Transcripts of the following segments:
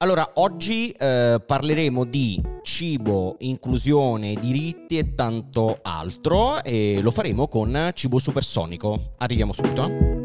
Allora, oggi eh, parleremo di cibo, inclusione, diritti e tanto altro e lo faremo con cibo supersonico. Arriviamo subito.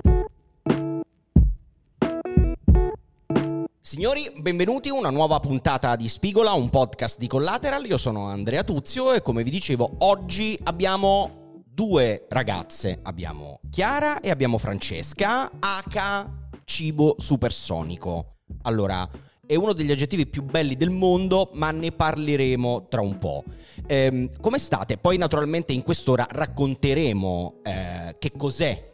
Signori, benvenuti a una nuova puntata di Spigola, un podcast di Collateral. Io sono Andrea Tuzio e come vi dicevo, oggi abbiamo due ragazze. Abbiamo Chiara e abbiamo Francesca, H cibo supersonico. Allora, è uno degli aggettivi più belli del mondo, ma ne parleremo tra un po'. Ehm, come state? Poi naturalmente in quest'ora racconteremo eh, che cos'è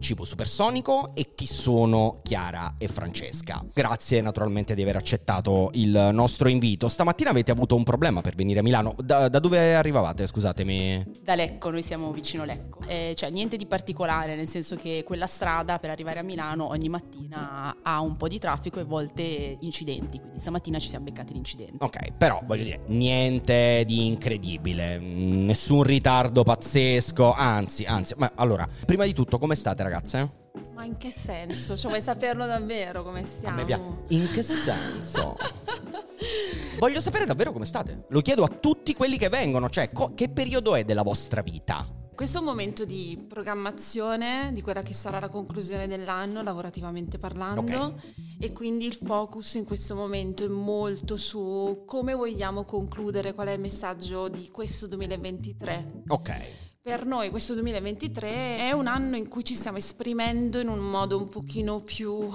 Cibo Supersonico e chi sono Chiara e Francesca. Grazie naturalmente di aver accettato il nostro invito. Stamattina avete avuto un problema per venire a Milano. Da, da dove arrivavate, scusatemi? Da Lecco, noi siamo vicino Lecco. Eh, cioè niente di particolare, nel senso che quella strada per arrivare a Milano ogni mattina ha un po' di traffico e volte incidenti, quindi stamattina ci siamo beccati l'incidente. Ok, però voglio dire, niente di incredibile, nessun ritardo pazzesco, anzi, anzi, ma allora, prima di tutto come state ragazze? Ma in che senso? Cioè, vuoi saperlo davvero come stiamo? In che senso? Voglio sapere davvero come state. Lo chiedo a tutti quelli che vengono, cioè co- che periodo è della vostra vita? Questo è un momento di programmazione di quella che sarà la conclusione dell'anno, lavorativamente parlando, okay. e quindi il focus in questo momento è molto su come vogliamo concludere, qual è il messaggio di questo 2023. Ok per noi questo 2023 è un anno in cui ci stiamo esprimendo in un modo un pochino più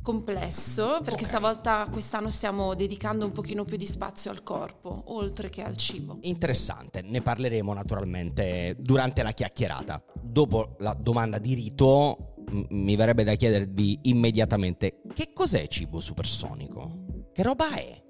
complesso perché okay. stavolta quest'anno stiamo dedicando un pochino più di spazio al corpo oltre che al cibo. Interessante, ne parleremo naturalmente durante la chiacchierata. Dopo la domanda di rito m- mi verrebbe da chiedervi immediatamente che cos'è cibo supersonico? Che roba è?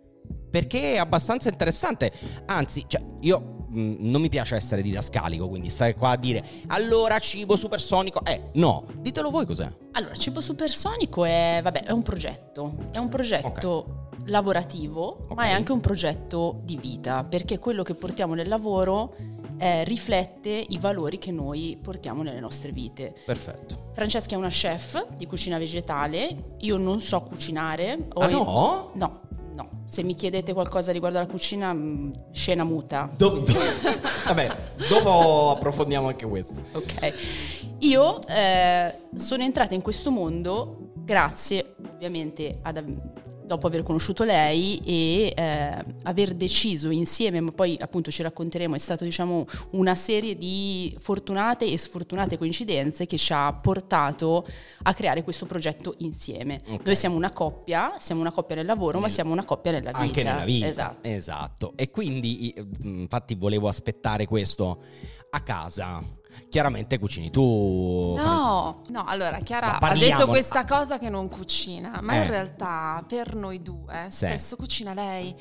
Perché è abbastanza interessante, anzi, cioè, io Mm, non mi piace essere didascalico, quindi stare qua a dire allora cibo supersonico. Eh, no, ditelo voi cos'è. Allora, cibo supersonico è, vabbè, è un progetto. È un progetto okay. lavorativo, okay. ma è anche un progetto di vita, perché quello che portiamo nel lavoro eh, riflette i valori che noi portiamo nelle nostre vite. Perfetto. Francesca è una chef di cucina vegetale, io non so cucinare. Ah no? No, No, se mi chiedete qualcosa riguardo alla cucina, mm, scena muta. Do- do- vabbè, dopo approfondiamo anche questo. Ok. Io eh, sono entrata in questo mondo grazie ovviamente ad, dopo aver conosciuto lei e eh, aver deciso insieme, ma poi appunto ci racconteremo, è stata diciamo una serie di fortunate e sfortunate coincidenze che ci ha portato a creare questo progetto insieme. Okay. Noi siamo una coppia, siamo una coppia nel lavoro, nel... ma siamo una coppia nella vita. Anche nella vita. Esatto. esatto. E quindi infatti volevo aspettare questo a casa chiaramente cucini tu. No, no, allora Chiara ha detto questa cosa che non cucina, ma eh. in realtà per noi due sì. spesso cucina lei.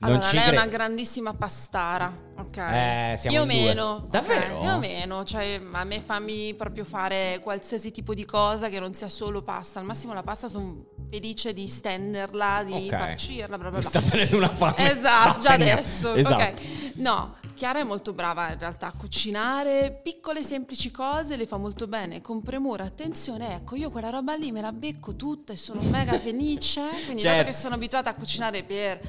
Allora, lei cre- è una grandissima pastara, ok? Eh, Io meno. Davvero? Okay? Io meno, cioè a me fammi proprio fare qualsiasi tipo di cosa che non sia solo pasta. Al massimo la pasta sono felice di stenderla, di okay. farcirla, bla bla bla. Mi sta venendo una fame. Esatto, già adesso. Esatto. Ok. No, Chiara è molto brava in realtà a cucinare piccole semplici cose, le fa molto bene, con premura. Attenzione, ecco, io quella roba lì me la becco tutta e sono mega felice. Quindi certo. dato che sono abituata a cucinare per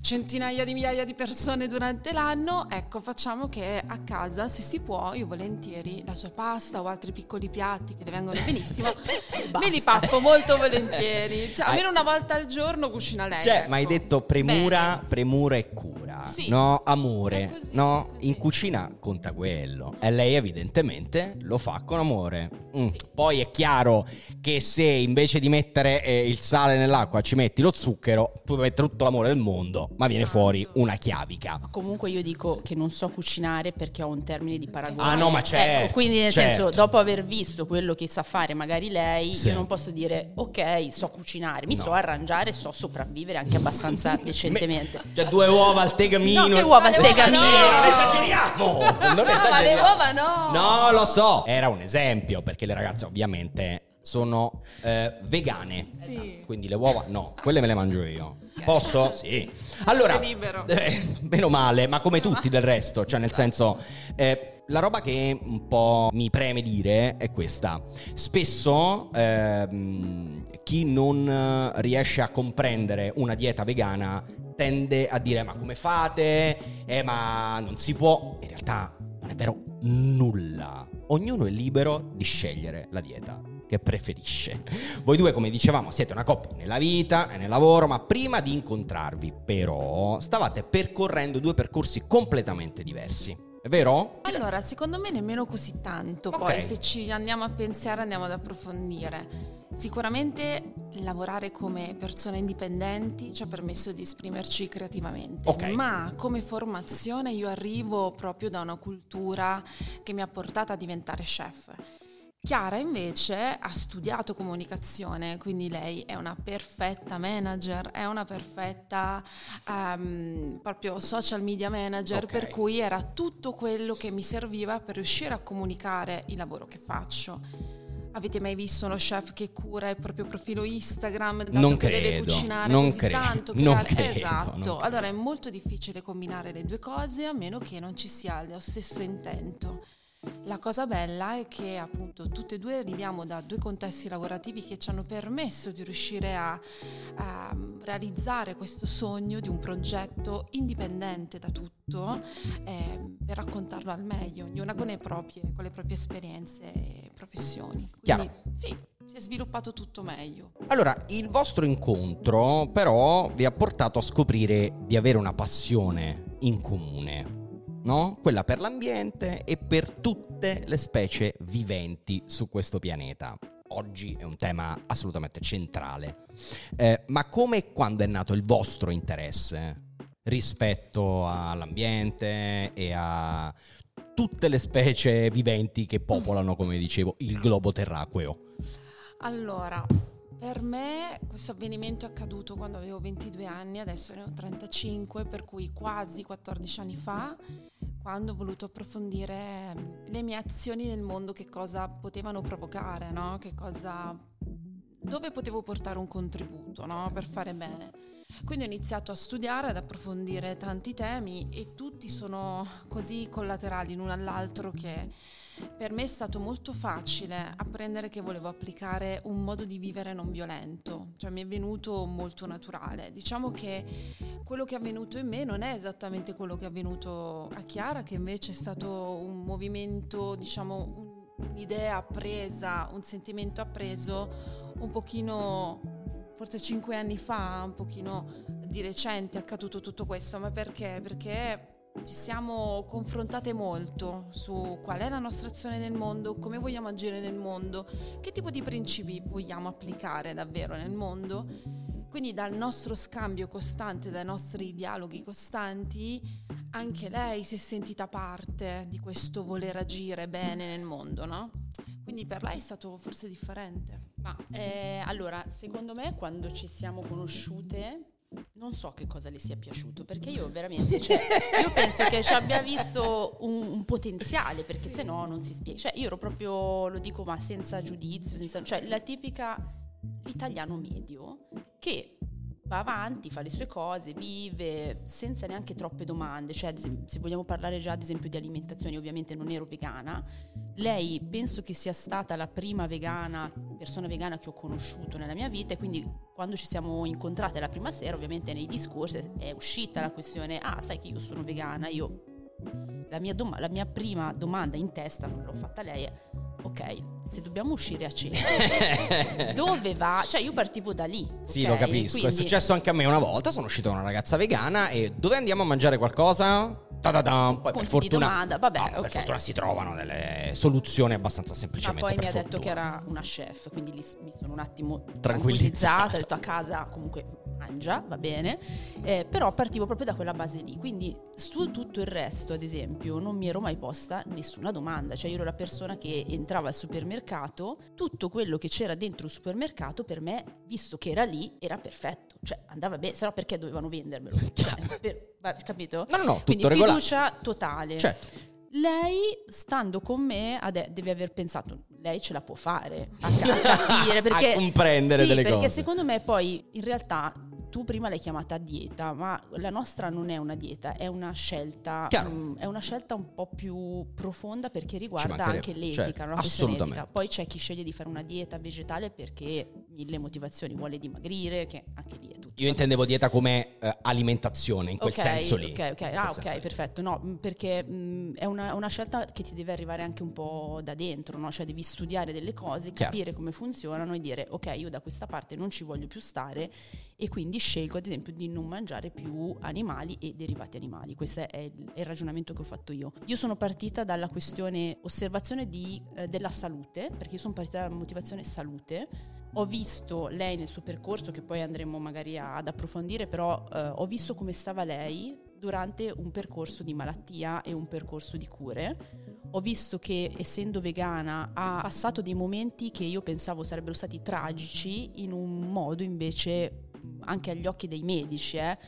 centinaia di migliaia di persone durante l'anno, ecco, facciamo che a casa, se si può, io volentieri la sua pasta o altri piccoli piatti che le vengono benissimo, me li pappo molto volentieri. Cioè, almeno una volta al giorno cucina lei. Cioè, ecco. ma hai detto premura, Bene. premura e cura, sì. no? Amore, così, no? In cucina conta quello. E lei evidentemente lo fa con amore. Mm. Sì. Poi è chiaro che se invece di mettere eh, il sale nell'acqua ci metti lo zucchero, puoi mettere tutto l'amore del mondo ma viene fuori una chiavica. Comunque io dico che non so cucinare perché ho un termine di paragone. Ah no, ma certo. Ecco, quindi nel certo. senso, dopo aver visto quello che sa fare magari lei, sì. io non posso dire ok, so cucinare, mi no. so arrangiare, so sopravvivere anche abbastanza decentemente. Me, cioè due uova al tegamino. No, che uova al tegamino? No, non esageriamo. Non esageriamo. No, ma le uova no. No, lo so. Era un esempio perché le ragazze ovviamente sono eh, vegane. Sì. Quindi le uova no, quelle me le mangio io. Posso? Sì. Allora, Sei libero. Eh, meno male, ma come tutti del resto, cioè nel senso... Eh, la roba che un po' mi preme dire è questa. Spesso ehm, chi non riesce a comprendere una dieta vegana tende a dire ma come fate? Eh ma non si può. In realtà non è vero nulla. Ognuno è libero di scegliere la dieta che preferisce. Voi due, come dicevamo, siete una coppia nella vita e nel lavoro, ma prima di incontrarvi, però, stavate percorrendo due percorsi completamente diversi. È vero? Allora, secondo me nemmeno così tanto. Okay. Poi se ci andiamo a pensare, andiamo ad approfondire. Sicuramente lavorare come persone indipendenti ci ha permesso di esprimerci creativamente, okay. ma come formazione io arrivo proprio da una cultura che mi ha portata a diventare chef. Chiara invece ha studiato comunicazione, quindi lei è una perfetta manager, è una perfetta um, proprio social media manager, okay. per cui era tutto quello che mi serviva per riuscire a comunicare il lavoro che faccio. Avete mai visto uno chef che cura il proprio profilo Instagram, dato non che credo, deve cucinare non così credo, tanto? Non credo, esatto. Non allora è molto difficile combinare le due cose a meno che non ci sia lo stesso intento. La cosa bella è che appunto tutte e due arriviamo da due contesti lavorativi che ci hanno permesso di riuscire a, a realizzare questo sogno di un progetto indipendente da tutto eh, per raccontarlo al meglio, ognuna con le proprie, con le proprie esperienze e professioni. Quindi Chiaro. sì, si è sviluppato tutto meglio. Allora, il vostro incontro però vi ha portato a scoprire di avere una passione in comune no? Quella per l'ambiente e per tutte le specie viventi su questo pianeta. Oggi è un tema assolutamente centrale. Eh, ma come e quando è nato il vostro interesse rispetto all'ambiente e a tutte le specie viventi che popolano, come dicevo, il globo terracqueo? Allora, per me questo avvenimento è accaduto quando avevo 22 anni, adesso ne ho 35, per cui quasi 14 anni fa, quando ho voluto approfondire le mie azioni nel mondo, che cosa potevano provocare, no? cosa, dove potevo portare un contributo no? per fare bene. Quindi ho iniziato a studiare, ad approfondire tanti temi e tutti sono così collaterali l'uno all'altro che per me è stato molto facile apprendere che volevo applicare un modo di vivere non violento, cioè mi è venuto molto naturale. Diciamo che quello che è avvenuto in me non è esattamente quello che è avvenuto a Chiara, che invece è stato un movimento, diciamo, un'idea appresa, un sentimento appreso un pochino, forse cinque anni fa, un pochino di recente è accaduto tutto questo, ma perché? Perché ci siamo confrontate molto su qual è la nostra azione nel mondo, come vogliamo agire nel mondo, che tipo di principi vogliamo applicare davvero nel mondo. Quindi dal nostro scambio costante, dai nostri dialoghi costanti, anche lei si è sentita parte di questo voler agire bene nel mondo, no? Quindi per lei è stato forse differente. Ma eh, allora, secondo me quando ci siamo conosciute non so che cosa le sia piaciuto perché io veramente cioè, io penso che ci abbia visto un, un, potenziale perché se no non si spiega cioè io ero proprio lo dico ma senza giudizio senza, cioè la tipica l'italiano medio che va avanti, fa le sue cose, vive senza neanche troppe domande, cioè se vogliamo parlare già ad esempio di alimentazione, ovviamente non ero vegana, lei penso che sia stata la prima vegana, persona vegana che ho conosciuto nella mia vita e quindi quando ci siamo incontrate la prima sera ovviamente nei discorsi è uscita la questione, ah sai che io sono vegana, io la mia, dom- la mia prima domanda in testa, non l'ho fatta lei, è ok, se dobbiamo uscire a cena, dove va? Cioè io partivo da lì. Sì, okay? lo capisco, Quindi... è successo anche a me una volta, sono uscito con una ragazza vegana e dove andiamo a mangiare qualcosa? Ta-da-da. Poi per fortuna, Vabbè, no, okay. per fortuna si trovano delle soluzioni abbastanza semplicemente. Ma poi mi ha detto che era una chef, quindi lì mi sono un attimo tranquillizzata. Ho detto a casa comunque mangia, va bene, eh, però partivo proprio da quella base lì. Quindi su tutto il resto, ad esempio, non mi ero mai posta nessuna domanda. Cioè io ero la persona che entrava al supermercato, tutto quello che c'era dentro il supermercato per me, visto che era lì, era perfetto. Cioè andava bene, se no perché dovevano vendermelo? Cioè, per, capito? No, no, no, tutto Quindi regolare. fiducia totale. Certo. Lei, stando con me, ade- deve aver pensato, lei ce la può fare a, capire, perché, a comprendere sì, delle perché cose. secondo me poi in realtà tu prima l'hai chiamata dieta, ma la nostra non è una dieta, è una scelta, um, è una scelta un po' più profonda perché riguarda anche l'etica, cioè, una etica. Poi c'è chi sceglie di fare una dieta vegetale perché mille motivazioni, vuole dimagrire, che anche lì è. Io intendevo dieta come eh, alimentazione, in quel okay, senso lì. Ok, ok, ah, ok, perfetto. No, perché mh, è una, una, scelta che ti deve arrivare anche un po' da dentro, no? Cioè devi studiare delle cose, Chiaro. capire come funzionano e dire ok, io da questa parte non ci voglio più stare e quindi scelgo ad esempio di non mangiare più animali e derivati animali. Questo è il, è il ragionamento che ho fatto io. Io sono partita dalla questione osservazione di, eh, della salute, perché io sono partita dalla motivazione salute. Ho visto lei nel suo percorso, che poi andremo magari ad approfondire, però eh, ho visto come stava lei durante un percorso di malattia e un percorso di cure. Ho visto che essendo vegana ha passato dei momenti che io pensavo sarebbero stati tragici in un modo invece anche agli occhi dei medici, eh,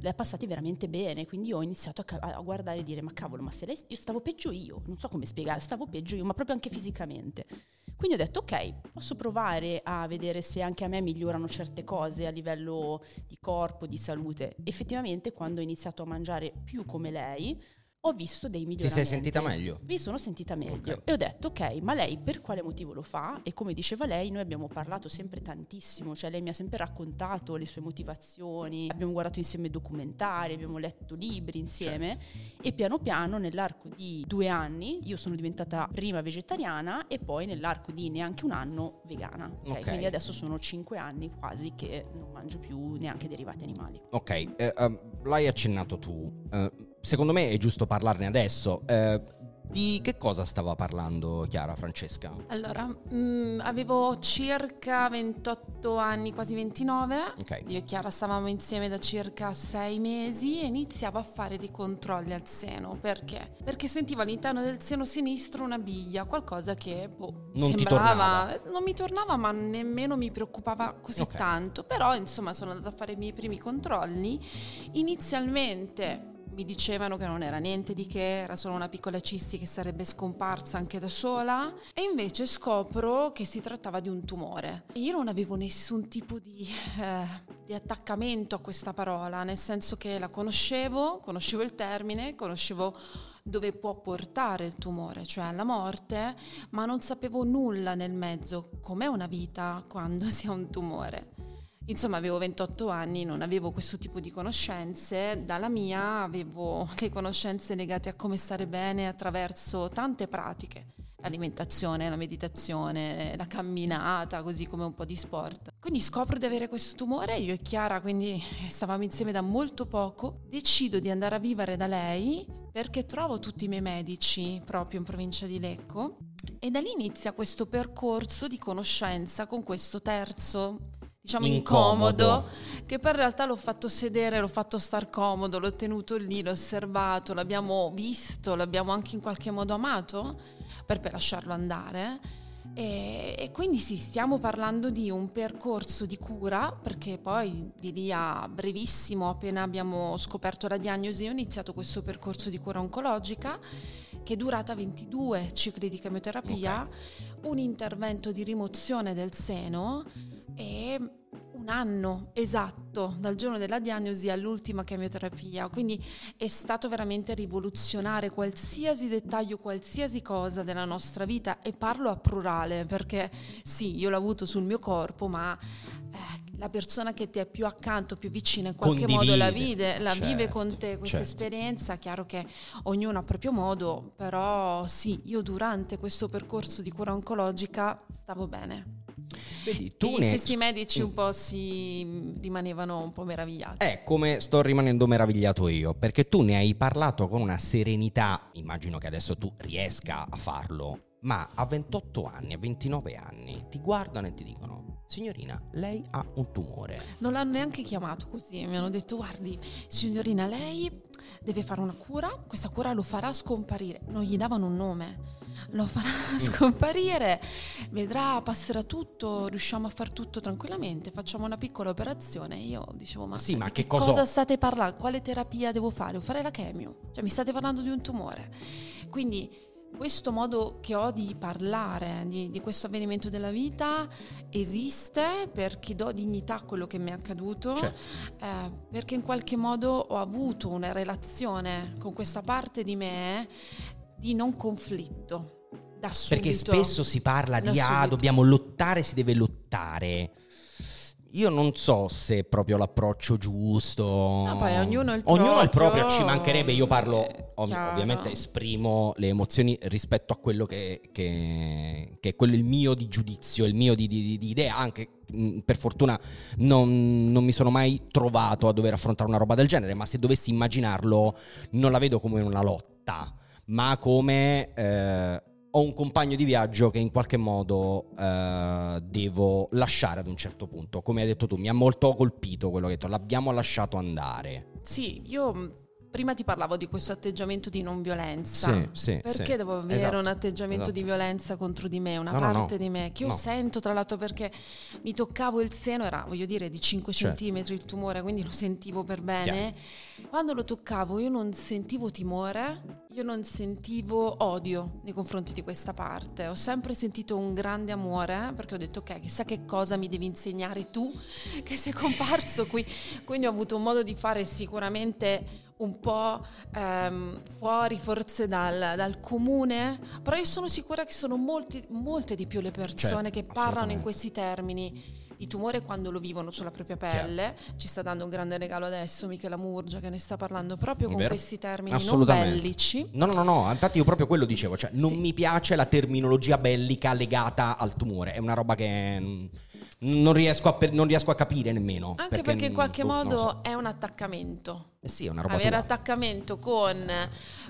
le ha passati veramente bene, quindi ho iniziato a, a, guardare e dire ma cavolo, ma se lei, io stavo peggio io, non so come spiegare, stavo peggio io, ma proprio anche fisicamente. Quindi ho detto ok, posso provare a vedere se anche a me migliorano certe cose a livello di corpo, di salute. Effettivamente quando ho iniziato a mangiare più come lei, ho visto dei miglioramenti. Ti sei sentita meglio? Mi sono sentita meglio okay. e ho detto ok, ma lei per quale motivo lo fa? E come diceva lei, noi abbiamo parlato sempre tantissimo, cioè lei mi ha sempre raccontato le sue motivazioni, abbiamo guardato insieme documentari, abbiamo letto libri insieme certo. e piano piano nell'arco di due anni io sono diventata prima vegetariana e poi nell'arco di neanche un anno vegana. Okay? Okay. Quindi adesso sono cinque anni quasi che non mangio più neanche derivati animali. Ok, eh, uh, l'hai accennato tu. Uh, secondo me è giusto parlarne adesso. Eh, di che cosa stava parlando Chiara Francesca? Allora, mh, mm, avevo circa 28 anni, quasi 29. Okay. Io e Chiara stavamo insieme da circa 6 mesi e iniziavo a fare dei controlli al seno. Perché? Perché sentivo all'interno del seno sinistro una biglia, qualcosa che boh, non sembrava... Non mi tornava, ma nemmeno mi preoccupava così okay. tanto. Però, insomma, sono andata a fare i miei primi controlli. Inizialmente mi dicevano che non era niente di che, era solo una piccola cisti che sarebbe scomparsa anche da sola e invece scopro che si trattava di un tumore. E io non avevo nessun tipo di, eh, di attaccamento a questa parola, nel senso che la conoscevo, conoscevo il termine, conoscevo dove può portare il tumore, cioè alla morte, ma non sapevo nulla nel mezzo, com'è una vita quando si ha un tumore. Insomma, avevo 28 anni, non avevo questo tipo di conoscenze. Dalla mia avevo le conoscenze legate a come stare bene attraverso tante pratiche. L'alimentazione, la meditazione, la camminata, così come un po' di sport. Quindi scopro di avere questo tumore, io e Chiara, quindi stavamo insieme da molto poco. Decido di andare a vivere da lei perché trovo tutti i miei medici proprio in provincia di Lecco e da lì inizia questo percorso di conoscenza con questo terzo diciamo incomodo. incomodo, che poi in realtà l'ho fatto sedere, l'ho fatto star comodo, l'ho tenuto lì, l'ho osservato, l'abbiamo visto, l'abbiamo anche in qualche modo amato per poi lasciarlo andare. E, e, quindi sì, stiamo parlando di un percorso di cura, perché poi di lì a brevissimo, appena abbiamo scoperto la diagnosi, ho iniziato questo percorso di cura oncologica che è durata 22 cicli di chemioterapia, okay. un intervento di rimozione del seno e un anno esatto dal giorno della diagnosi all'ultima chemioterapia, quindi è stato veramente rivoluzionare qualsiasi dettaglio, qualsiasi cosa della nostra vita e parlo a plurale perché sì, io l'ho avuto sul mio corpo, ma eh, la persona che ti è più accanto, più vicina, in qualche Condivide, modo la, vive, la certo, vive con te questa certo. esperienza. Chiaro che ognuno ha proprio modo, però sì, io durante questo percorso di cura oncologica stavo bene. Vedi, tu I stessi medici un po' si rimanevano un po' meravigliati. È come sto rimanendo meravigliato io, perché tu ne hai parlato con una serenità, immagino che adesso tu riesca a farlo, ma a 28 anni, a 29 anni ti guardano e ti dicono signorina, lei ha un tumore. Non l'hanno neanche chiamato così, mi hanno detto guardi, signorina, lei deve fare una cura, questa cura lo farà scomparire. Non gli davano un nome lo farà mm. scomparire, vedrà, passerà tutto, riusciamo a far tutto tranquillamente, facciamo una piccola operazione. Io dicevo, ma, sì, ma che cosa... cosa... state parlando? Quale terapia devo fare? Devo fare la chemio? Cioè mi state parlando di un tumore. Quindi questo modo che ho di parlare di, di, questo avvenimento della vita esiste perché do dignità a quello che mi è accaduto, certo. eh, perché in qualche modo ho avuto una relazione con questa parte di me di non conflitto. Da subito, perché spesso si parla di ah, dobbiamo lottare, si deve lottare io non so se è proprio l'approccio giusto. No, poi ognuno il proprio. Ognuno il proprio, ci mancherebbe. Io parlo, ov- ovviamente esprimo le emozioni rispetto a quello che, che, che, è quello il mio di giudizio, il mio di, di, di idea. Anche per fortuna non, non, mi sono mai trovato a dover affrontare una roba del genere, ma se dovessi immaginarlo non la vedo come una lotta, ma come... Eh, ho un compagno di viaggio che in qualche modo eh, devo lasciare ad un certo punto. Come hai detto tu, mi ha molto colpito quello che hai detto, l'abbiamo lasciato andare. Sì, io prima ti parlavo di questo atteggiamento di non violenza. Sì, sì, perché sì. devo avere esatto, un atteggiamento esatto. di violenza contro di me, una no, parte no, no. di me che io sento tra l'altro perché mi toccavo il seno, era voglio dire di 5 certo. cm il tumore, quindi lo sentivo per bene. Chiaro. Quando lo toccavo io non sentivo timore, io non sentivo odio nei confronti di questa parte, ho sempre sentito un grande amore perché ho detto ok, chissà che cosa mi devi insegnare tu che sei comparso qui, quindi ho avuto un modo di fare sicuramente un po' ehm, fuori forse dal, dal, comune, però io sono sicura che sono molti, molte di più le persone certo, che parlano in questi termini di tumore quando lo vivono sulla propria pelle. Chiaro. Ci sta dando un grande regalo adesso Michela Murgia che ne sta parlando proprio con questi termini non bellici. No, no, no, no, infatti io proprio quello dicevo, cioè non sì. mi piace la terminologia bellica legata al tumore, è una roba che non riesco a, non riesco a capire nemmeno. Anche perché, perché in qualche boh, modo so. è un attaccamento. Eh sì, è una roba Avere tua. attaccamento con,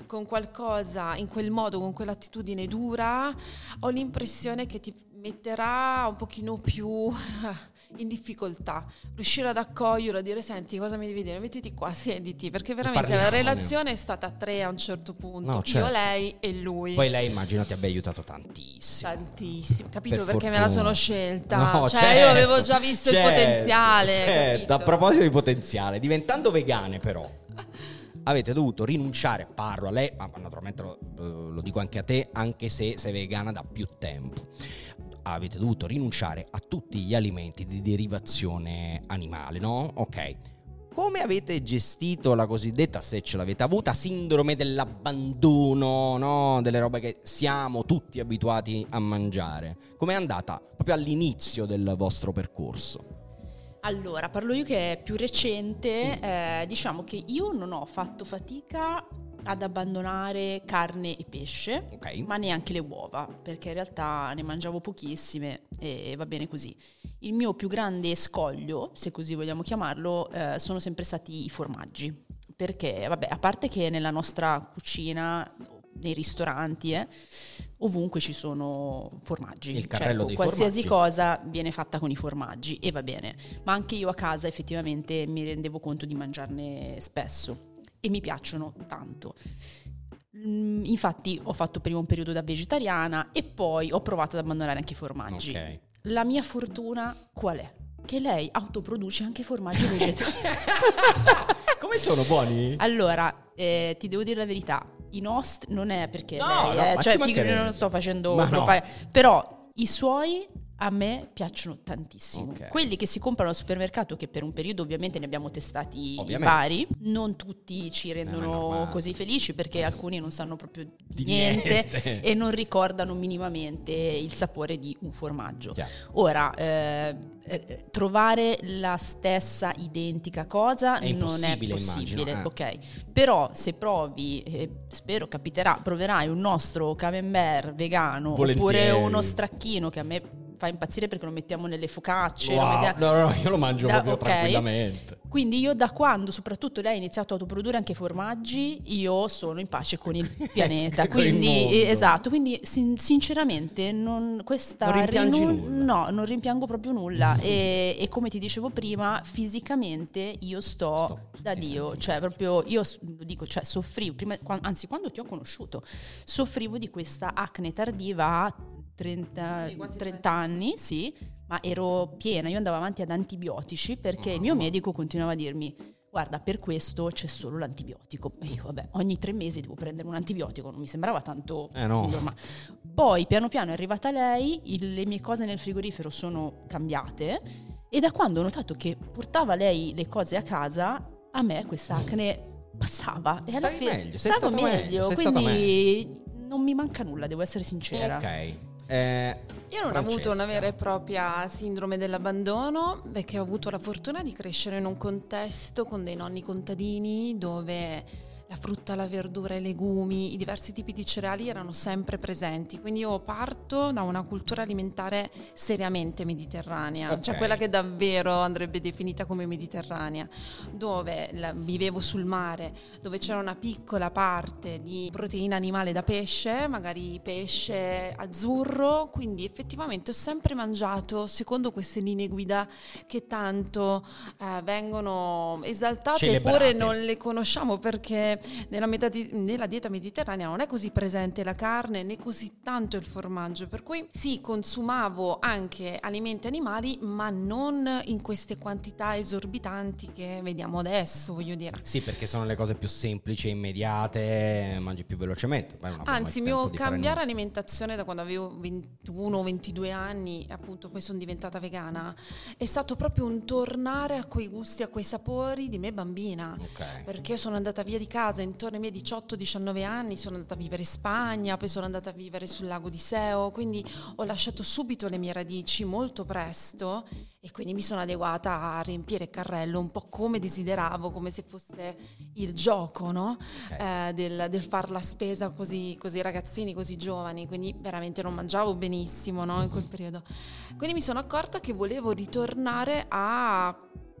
con qualcosa in quel modo, con quell'attitudine dura, ho l'impressione che ti metterà un pochino più in difficoltà, riuscire ad accoglierlo, a dire senti cosa mi devi dire, mettiti qua, siediti, perché veramente Parliamo, la relazione è stata a tre a un certo punto, no, certo. io, lei e lui. Poi lei immagino ti abbia aiutato tantissimo. Tantissimo, capito per perché fortuna. me la sono scelta, no, cioè certo, io avevo già visto certo, il potenziale. Certo, a proposito di potenziale, diventando vegane però. avete dovuto rinunciare, parlo a lei, ma naturalmente lo, eh, lo dico anche a te, anche se sei vegana da più tempo avete dovuto rinunciare a tutti gli alimenti di derivazione animale, no? Ok. Come avete gestito la cosiddetta, se ce l'avete avuta, sindrome dell'abbandono, no? Delle robe che siamo tutti abituati a mangiare? Com'è andata proprio all'inizio del vostro percorso? Allora, parlo io che è più recente, eh, diciamo che io non ho fatto fatica ad abbandonare carne e pesce, okay. ma neanche le uova, perché in realtà ne mangiavo pochissime e va bene così. Il mio più grande scoglio, se così vogliamo chiamarlo, eh, sono sempre stati i formaggi, perché vabbè, a parte che nella nostra cucina nei ristoranti, eh, ovunque ci sono formaggi. Il carrello cioè, dei qualsiasi formaggi. cosa viene fatta con i formaggi e va bene. Ma anche io a casa effettivamente mi rendevo conto di mangiarne spesso e mi piacciono tanto. Mm, infatti ho fatto prima un periodo da vegetariana e poi ho provato ad abbandonare anche i formaggi. Okay. La mia fortuna qual è? Che lei autoproduce anche formaggi vegetali. Come sono buoni? Allora, eh, ti devo dire la verità, i nostri non è perché no, lei, no, eh, cioè, non sto facendo propaganda, no. però i suoi a me piacciono tantissimo. Okay. Quelli che si comprano al supermercato, che per un periodo ovviamente ne abbiamo testati ovviamente. vari, non tutti ci rendono no, così felici perché alcuni non sanno proprio di niente, niente, e non ricordano minimamente il sapore di un formaggio. Chiaro. Ora, eh, eh trovare la stessa identica cosa è non è possibile, immagino, eh. ok? Però se provi, eh, spero capiterà, proverai un nostro camembert vegano Volentieri. oppure uno stracchino che a me fa impazzire perché lo mettiamo nelle focacce. Wow, mettiamo... no, no, io lo mangio da, proprio okay. tranquillamente. Quindi io da quando soprattutto lei ha iniziato a autoprodurre anche formaggi, io sono in pace con il pianeta. quindi, il esatto, quindi sin- sinceramente non, questa non rinun- no, non rimpiango proprio nulla. e, e, come ti dicevo prima, fisicamente io sto, sto da Dio, senti. cioè proprio io lo dico, cioè soffrivo, prima, anzi quando ti ho conosciuto, soffrivo di questa acne tardiva 30, sì, 30 anni, sì, ma ero piena, io andavo avanti ad antibiotici perché il mio medico continuava a dirmi guarda, per questo c'è solo l'antibiotico. E io, vabbè, ogni tre mesi devo prendere un antibiotico, non mi sembrava tanto eh no. normale. Poi, piano piano è arrivata lei, il, le mie cose nel frigorifero sono cambiate e da quando ho notato che portava lei le cose a casa, a me questa acne passava. E alla fine meglio, stavo meglio, meglio quindi meglio. non mi manca nulla, devo essere sincera. Ok. Eh, io non Francesca. ho avuto una vera e propria sindrome dell'abbandono perché ho avuto la fortuna di crescere in un contesto con dei nonni contadini dove la frutta, la verdura, i legumi, i diversi tipi di cereali erano sempre presenti. Quindi io parto da una cultura alimentare seriamente mediterranea, okay. cioè quella che davvero andrebbe definita come mediterranea, dove la, vivevo sul mare, dove c'era una piccola parte di proteina animale da pesce, magari pesce azzurro, quindi effettivamente ho sempre mangiato secondo queste linee guida che tanto eh, vengono esaltate Celebrate. eppure non le conosciamo perché nella, metadi- nella, dieta mediterranea non è così presente la carne né così tanto il formaggio, per cui sì, consumavo anche alimenti animali, ma non in queste quantità esorbitanti che vediamo adesso, voglio dire. Sì, perché sono le cose più semplici e immediate, mangi più velocemente. Anzi, il mio cambiare alimentazione da quando avevo 21-22 anni, appunto poi sono diventata vegana, è stato proprio un tornare a quei gusti, a quei sapori di me bambina. Okay. Perché sono andata via di casa casa intorno ai miei 18-19 anni, sono andata a vivere in Spagna, poi sono andata a vivere sul lago di Seo, quindi ho lasciato subito le mie radici molto presto e quindi mi sono adeguata a riempire il carrello un po' come desideravo, come se fosse il gioco no? okay. eh, del, del far la spesa così, così, ragazzini, così giovani, quindi veramente non mangiavo benissimo no? in quel periodo. Quindi mi sono accorta che volevo ritornare a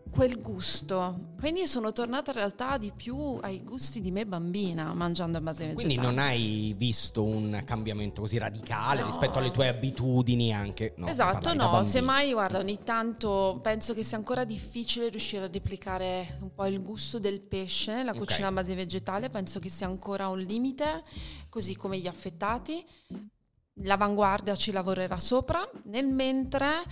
quel gusto. Quindi sono tornata in realtà di più ai gusti di me bambina mangiando a base vegetale. Quindi non hai visto un cambiamento così radicale no. rispetto alle tue abitudini anche? No, esatto, no, semmai guarda ogni tanto penso che sia ancora difficile riuscire a replicare un po' il gusto del pesce nella cucina okay. a base vegetale, penso che sia ancora un limite, così come gli affettati. L'avanguardia ci lavorerà sopra, nel mentre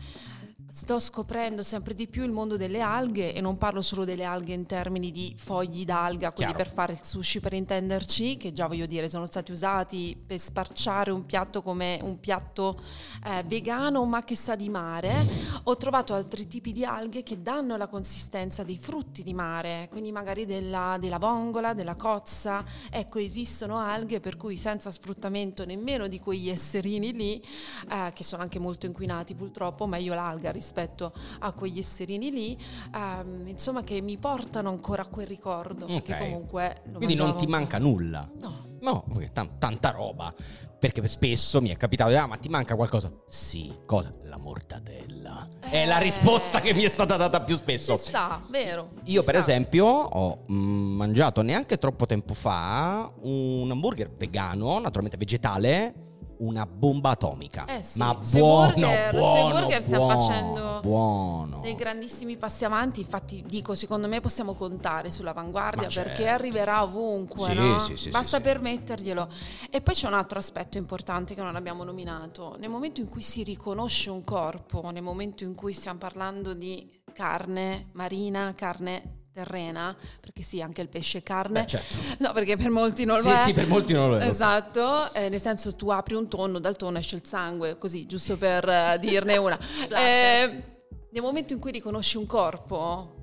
sto scoprendo sempre di più il mondo delle alghe e non parlo solo delle alghe in termini di fogli d'alga, quelli Chiaro. per fare il sushi per intenderci, che già voglio dire sono stati usati per sparciare un piatto come un piatto eh, vegano ma che sa di mare. Ho trovato altri tipi di alghe che danno la consistenza dei frutti di mare, quindi magari della, della vongola, della cozza. Ecco, esistono alghe per cui senza sfruttamento nemmeno di quegli esserini lì, eh, che sono anche molto inquinati purtroppo, meglio l'alga rispetto a quegli esserini lì, ehm, insomma che mi portano ancora a quel ricordo, okay. comunque... Quindi mangiavo... non ti manca nulla? No. No, t- tanta roba. Perché spesso mi è capitato di ah, ma ti manca qualcosa? Sì, cosa? La mortadella. Eh, è la risposta che mi è stata data più spesso. Ci sta, vero. Io, per sta. esempio, ho mm, mangiato neanche troppo tempo fa un hamburger vegano, naturalmente vegetale, una bomba atomica. Eh sì, ma buono, burger, buono, burger stiamo buono, facendo buono. dei grandissimi passi avanti. Infatti, dico, secondo me possiamo contare sull'avanguardia Ma perché certo. arriverà ovunque. Sì, no? sì, sì, Basta permetterglielo. E poi c'è un altro aspetto importante che non abbiamo nominato. Nel momento in cui si riconosce un corpo, nel momento in cui stiamo parlando di carne marina, carne terrena, perché sì, anche il pesce è carne. Beh, certo. No, perché per molti non Sì, lo è. sì, per molti non lo è. Esatto, eh, nel senso tu apri un tonno, dal tonno esce il sangue, così, giusto per eh, dirne una. Eh, nel momento in cui riconosci un corpo,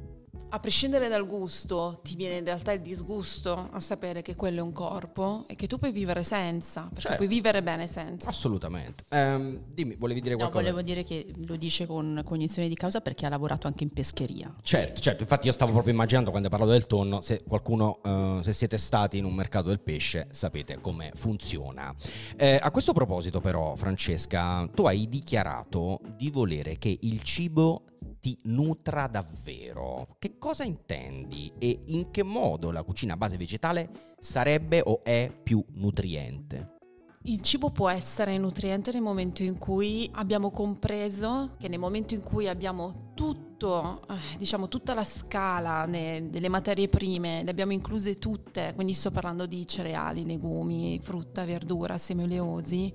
a prescindere dal gusto, ti viene in realtà il disgusto a sapere che quello è un corpo e che tu puoi vivere senza, perché Certo. puoi vivere bene senza. Assolutamente. Ehm, dimmi, volevi dire No, qualcosa? volevo dire che lo dice con cognizione di causa perché ha lavorato anche in pescheria. Certo, certo, infatti io stavo proprio immaginando quando hai parlato del tonno, se qualcuno, eh, se siete stati in un mercato del pesce, sapete come funziona. Eh, a questo proposito però, Francesca, tu hai dichiarato di volere che il cibo ti nutra davvero. Che cosa intendi e in che modo la cucina a base vegetale sarebbe o è più nutriente? Il cibo può essere nutriente nel momento in cui abbiamo compreso che nel momento in cui abbiamo tutto, eh, diciamo tutta la scala delle materie prime, le abbiamo incluse tutte, quindi sto parlando di cereali, legumi, frutta, verdura, semi oleosi,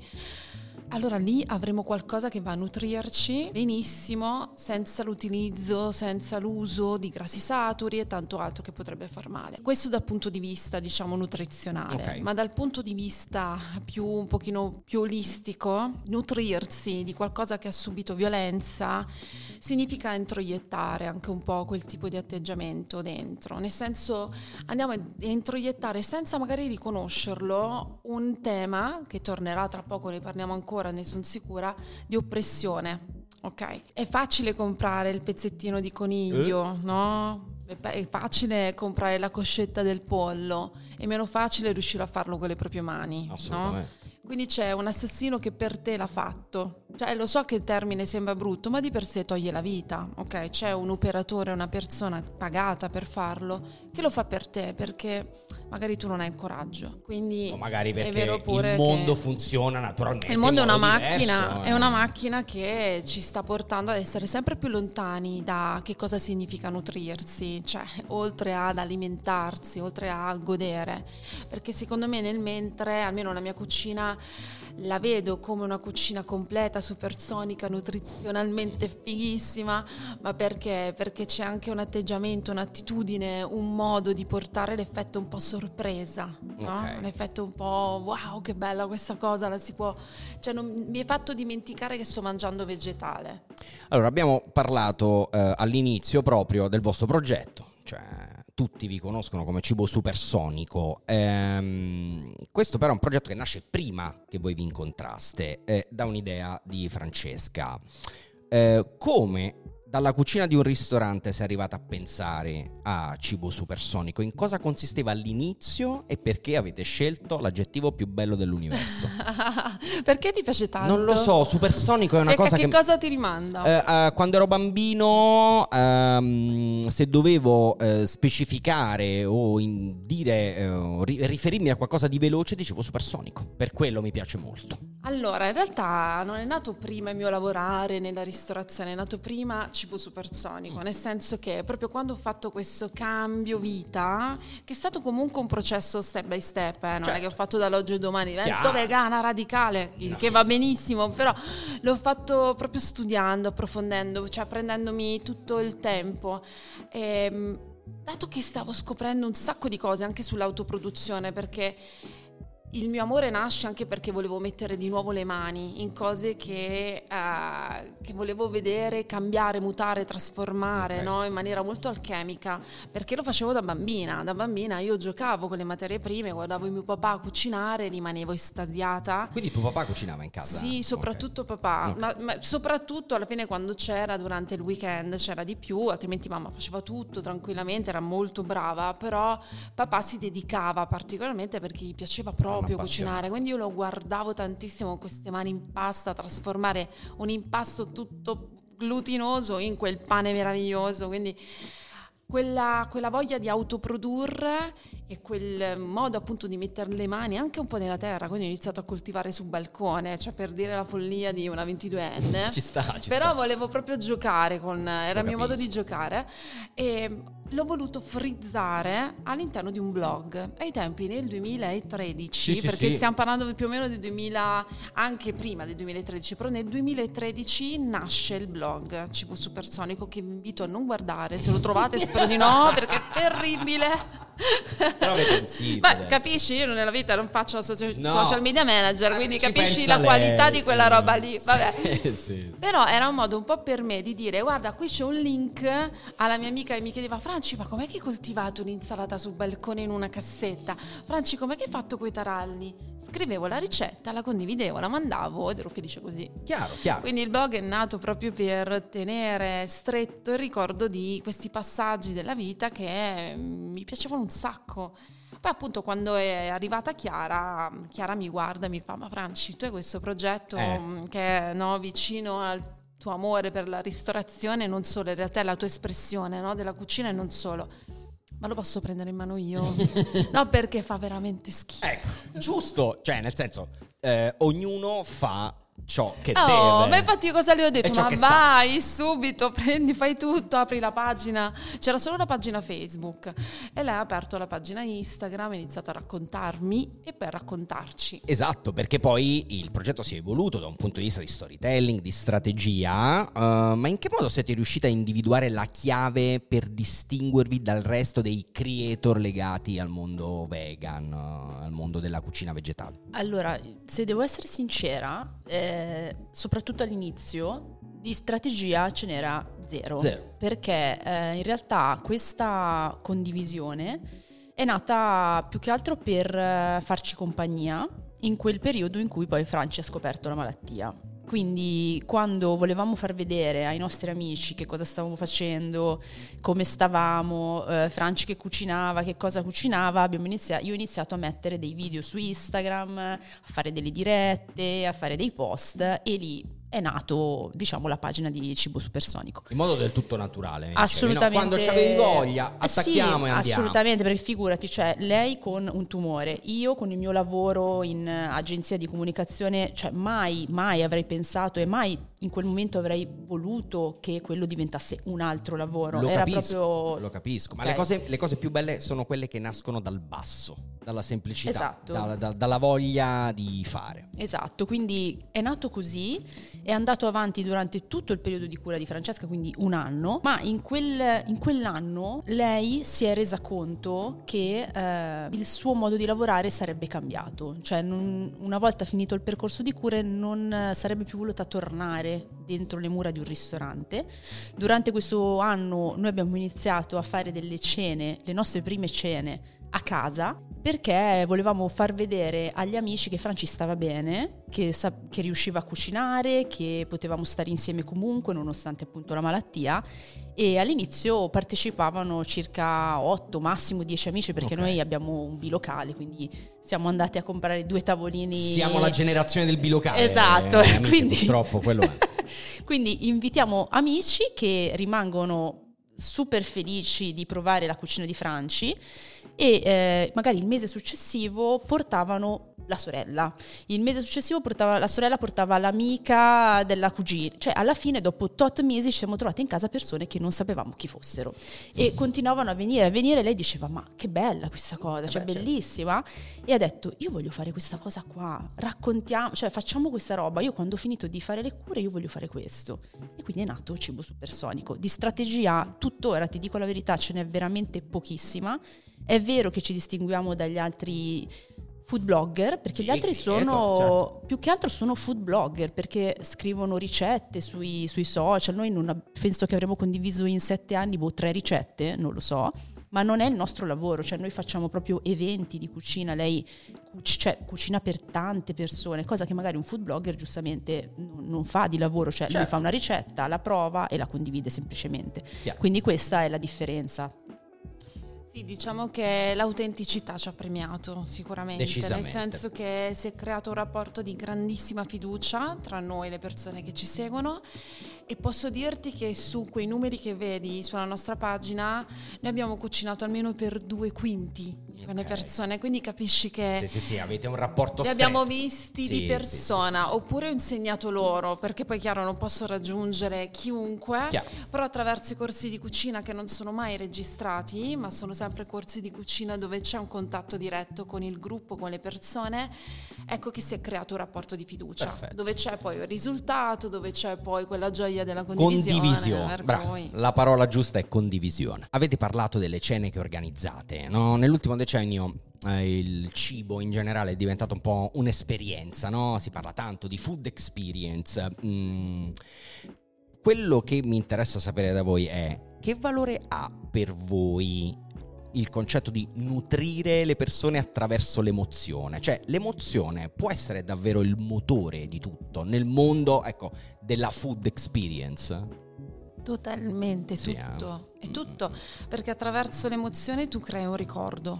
allora lì avremo qualcosa che va a nutrirci benissimo senza l'utilizzo, senza l'uso di grassi saturi e tanto altro che potrebbe far male. Questo dal punto di vista, diciamo, nutrizionale, okay. ma dal punto di vista più un pochino più olistico, nutrirsi di qualcosa che ha subito violenza significa introiettare anche un po' quel tipo di atteggiamento dentro, nel senso andiamo a introiettare senza magari riconoscerlo un tema che tornerà tra poco, ne parliamo ancora, ne sono sicura, di oppressione. Ok, è facile comprare il pezzettino di coniglio, eh? no? È facile comprare la coscetta del pollo, è meno facile riuscire a farlo con le proprie mani. Assolutamente. No? Quindi c'è un assassino che per te l'ha fatto. Cioè, lo so che il termine sembra brutto, ma di per sé toglie la vita, ok? C'è un operatore, una persona pagata per farlo che lo fa per te perché magari tu non hai il coraggio. Quindi o magari perché il mondo funziona naturalmente. Il mondo è una macchina, diverso, è una macchina che ci sta portando ad essere sempre più lontani da che cosa significa nutrirsi, cioè oltre ad alimentarsi, oltre a godere. Perché secondo me nel mentre, almeno la mia cucina la vedo come una cucina completa, supersonica, nutrizionalmente fighissima, ma perché? Perché c'è anche un atteggiamento, un'attitudine, un modo di portare l'effetto un po' sorpresa, no? okay. un effetto un po' wow, che bella questa cosa, la si può... Cioè non, mi è fatto dimenticare che sto mangiando vegetale. Allora, abbiamo parlato eh, all'inizio proprio del vostro progetto, cioè tutti vi conoscono come cibo supersonico. Ehm, questo però è un progetto che nasce prima che voi vi incontraste, eh, da un'idea di Francesca. Eh, come dalla cucina di un ristorante sei arrivata a pensare a cibo supersonico? In cosa consisteva all'inizio e perché avete scelto l'aggettivo più bello dell'universo? perché ti piace tanto? Non lo so, supersonico è una e cosa che... che cosa ti rimanda? Uh, uh, quando ero bambino, um, se dovevo uh, specificare o dire, riferirmi a qualcosa di veloce, dicevo supersonico. Per quello mi piace molto. Allora, in realtà non è nato prima il mio lavorare nella ristorazione, è nato prima cibo supersonico, nel senso che proprio quando ho fatto questo cambio vita, che è stato comunque un processo step by step, eh, non certo. è che ho fatto dall'oggi al domani, divento vegana radicale, no. che va benissimo, però l'ho fatto proprio studiando, approfondendo, cioè prendendomi tutto il tempo. E, ehm, dato che stavo scoprendo un sacco di cose anche sull'autoproduzione, perché il mio amore nasce anche perché volevo mettere di nuovo le mani in cose che, uh, che volevo vedere cambiare, mutare, trasformare okay. no? in maniera molto alchemica, perché lo facevo da bambina. Da bambina io giocavo con le materie prime, guardavo mio papà cucinare, rimanevo estasiata. Quindi tuo papà cucinava in casa? Sì, soprattutto okay. papà, okay. Ma, ma soprattutto alla fine quando c'era durante il weekend c'era di più, altrimenti mamma faceva tutto tranquillamente, era molto brava, però papà si dedicava particolarmente perché gli piaceva proprio proprio cucinare, quindi io lo guardavo tantissimo con queste mani in pasta, trasformare un impasto tutto glutinoso in quel pane meraviglioso, quindi quella, quella voglia di autoprodurre e quel modo appunto di mettere le mani anche un po' nella terra, quindi ho iniziato a coltivare sul balcone, cioè per dire la follia di una 22enne. ci sta, ci Però sta. volevo proprio giocare con, era il mio modo di giocare. E l'ho voluto frizzare all'interno di un blog ai tempi nel 2013 sì, perché sì, stiamo parlando più o meno del 2000 anche prima del 2013 però nel 2013 nasce il blog Cibo Supersonico che vi invito a non guardare se lo trovate spero di no perché è terribile però avete Ma capisci? Io nella vita non faccio social, no. social media manager, quindi capisci la lei. qualità di quella roba lì. Vabbè. Sì, sì. Però era un modo un po' per me di dire: guarda, qui c'è un link alla mia amica che mi chiedeva: Franci, ma com'è che hai coltivato un'insalata sul balcone in una cassetta? Franci, com'è che hai fatto quei taralli? Scrivevo la ricetta, la condividevo, la mandavo ed ero felice così. Chiaro, chiaro. Quindi il blog è nato proprio per tenere stretto il ricordo di questi passaggi della vita che mi piacevano un sacco. Poi appunto quando è arrivata Chiara, Chiara mi guarda e mi fa, ma Franci, tu hai questo progetto eh. Mm, che è no, vicino al tuo amore per la ristorazione, non solo, in realtà è la tua espressione no, della cucina e non solo. Ma lo posso prendere in mano io? no, perché fa veramente schifo. Ecco, giusto, cioè nel senso, eh, ognuno fa ciò che oh, deve. ma infatti io cosa le ho detto? Ma vai sa. subito, prendi, fai tutto, apri la pagina. C'era solo la pagina Facebook e lei ha aperto la pagina Instagram, ha iniziato a raccontarmi e per raccontarci. Esatto, perché poi il progetto si è evoluto da un punto di vista di storytelling, di strategia, uh, ma in che modo siete riusciti a individuare la chiave per distinguervi dal resto dei creator legati al mondo vegan, uh, al mondo della cucina vegetale? Allora, se devo essere sincera, eh, eh, soprattutto all'inizio, di strategia ce n'era zero. zero. Perché eh, in realtà questa condivisione è nata più che altro per eh, farci compagnia in quel periodo in cui poi Franci ha scoperto la malattia. Quindi quando volevamo far vedere ai nostri amici che cosa stavamo facendo, come stavamo, eh, Franci che cucinava, che cosa cucinava, iniziato, io ho iniziato a mettere dei video su Instagram, a fare delle dirette, a fare dei post e lì è nato, diciamo, la pagina di Cibo Supersonico. In modo del tutto naturale. Assolutamente. No? Quando c'avevi voglia, attacchiamo sì, e andiamo. Assolutamente, perché figurati, cioè, lei con un tumore, io con il mio lavoro in agenzia di comunicazione, cioè mai, mai avrei pensato e mai in quel momento avrei voluto che quello diventasse un altro lavoro. Lo Era capisco, proprio... lo capisco, ma okay. le, cose, le, cose, più belle sono quelle che nascono dal basso, dalla semplicità, esatto. da, da, dalla voglia di fare. Esatto, quindi è nato così, è andato avanti durante tutto il periodo di cura di Francesca, quindi un anno, ma in, quel, in quell'anno lei si è resa conto che eh, il suo modo di lavorare sarebbe cambiato, cioè non, una volta finito il percorso di cure non sarebbe più voluta tornare lavorare dentro le mura di un ristorante. Durante questo anno noi abbiamo iniziato a fare delle cene, le nostre prime cene a casa perché volevamo far vedere agli amici che Franci stava bene, che, sa- che, riusciva a cucinare, che potevamo stare insieme comunque nonostante appunto la malattia e all'inizio partecipavano circa 8, massimo 10 amici perché okay. noi abbiamo un bilocale, quindi siamo andati a comprare due tavolini. Siamo la generazione del bilocale. Esatto, eh, amiche, quindi... purtroppo quello è. quindi invitiamo amici che rimangono super felici di provare la cucina di Franci e eh, magari il mese successivo portavano la sorella. Il mese successivo portava, la sorella portava l'amica della cugina. Cioè, alla fine, dopo tot mesi, ci siamo trovati in casa persone che non sapevamo chi fossero. E continuavano a venire, a venire. Lei diceva: Ma che bella questa cosa, eh cioè, beh, certo. bellissima. Certo. E ha detto: Io voglio fare questa cosa qua. Raccontiamo, cioè, facciamo questa roba. Io, quando ho finito di fare le cure, io voglio fare questo. E quindi è nato Cibo Supersonico. Di strategia, tuttora, ti dico la verità, ce n'è veramente pochissima. È vero che ci distinguiamo dagli altri food blogger, perché gli altri sono, certo. più che altro sono food blogger, perché scrivono ricette sui, sui social, noi non, penso che avremo condiviso in sette anni boh, tre ricette, non lo so, ma non è il nostro lavoro, cioè noi facciamo proprio eventi di cucina, lei cioè, cucina per tante persone, cosa che magari un food blogger giustamente non, fa di lavoro, cioè certo. lui fa una ricetta, la prova e la condivide semplicemente. Chiaro. Quindi questa è la differenza. Sì, diciamo che l'autenticità ci ha premiato sicuramente, nel senso che si è creato un rapporto di grandissima fiducia tra noi e le persone che ci seguono. E posso dirti che su quei numeri che vedi sulla nostra pagina noi abbiamo cucinato almeno per due quinti con le persone, quindi capisci che sì, sì, sì, avete un rapporto li abbiamo visti sì, di persona, sì, oppure ho insegnato loro, perché poi chiaro non posso raggiungere chiunque, chiaro. però attraverso i corsi di cucina che non sono mai registrati, ma sono sempre corsi di cucina dove c'è un contatto diretto con il gruppo, con le persone, ecco che si è creato un rapporto di fiducia, Perfetto. dove c'è poi il risultato, dove c'è poi quella gioia della condivisione. Condivisione, la parola giusta è condivisione. Avete parlato delle cene che organizzate, no? Nell'ultimo decennio decennio eh, il cibo in generale è diventato un po' un'esperienza, no? Si parla tanto di food experience. Mm. Quello che mi interessa sapere da voi è che valore ha per voi il concetto di nutrire le persone attraverso l'emozione. Cioè, l'emozione può essere davvero il motore di tutto nel mondo, ecco, della food experience. Totalmente, tutto. Eh? È tutto, perché attraverso l'emozione tu crei un ricordo.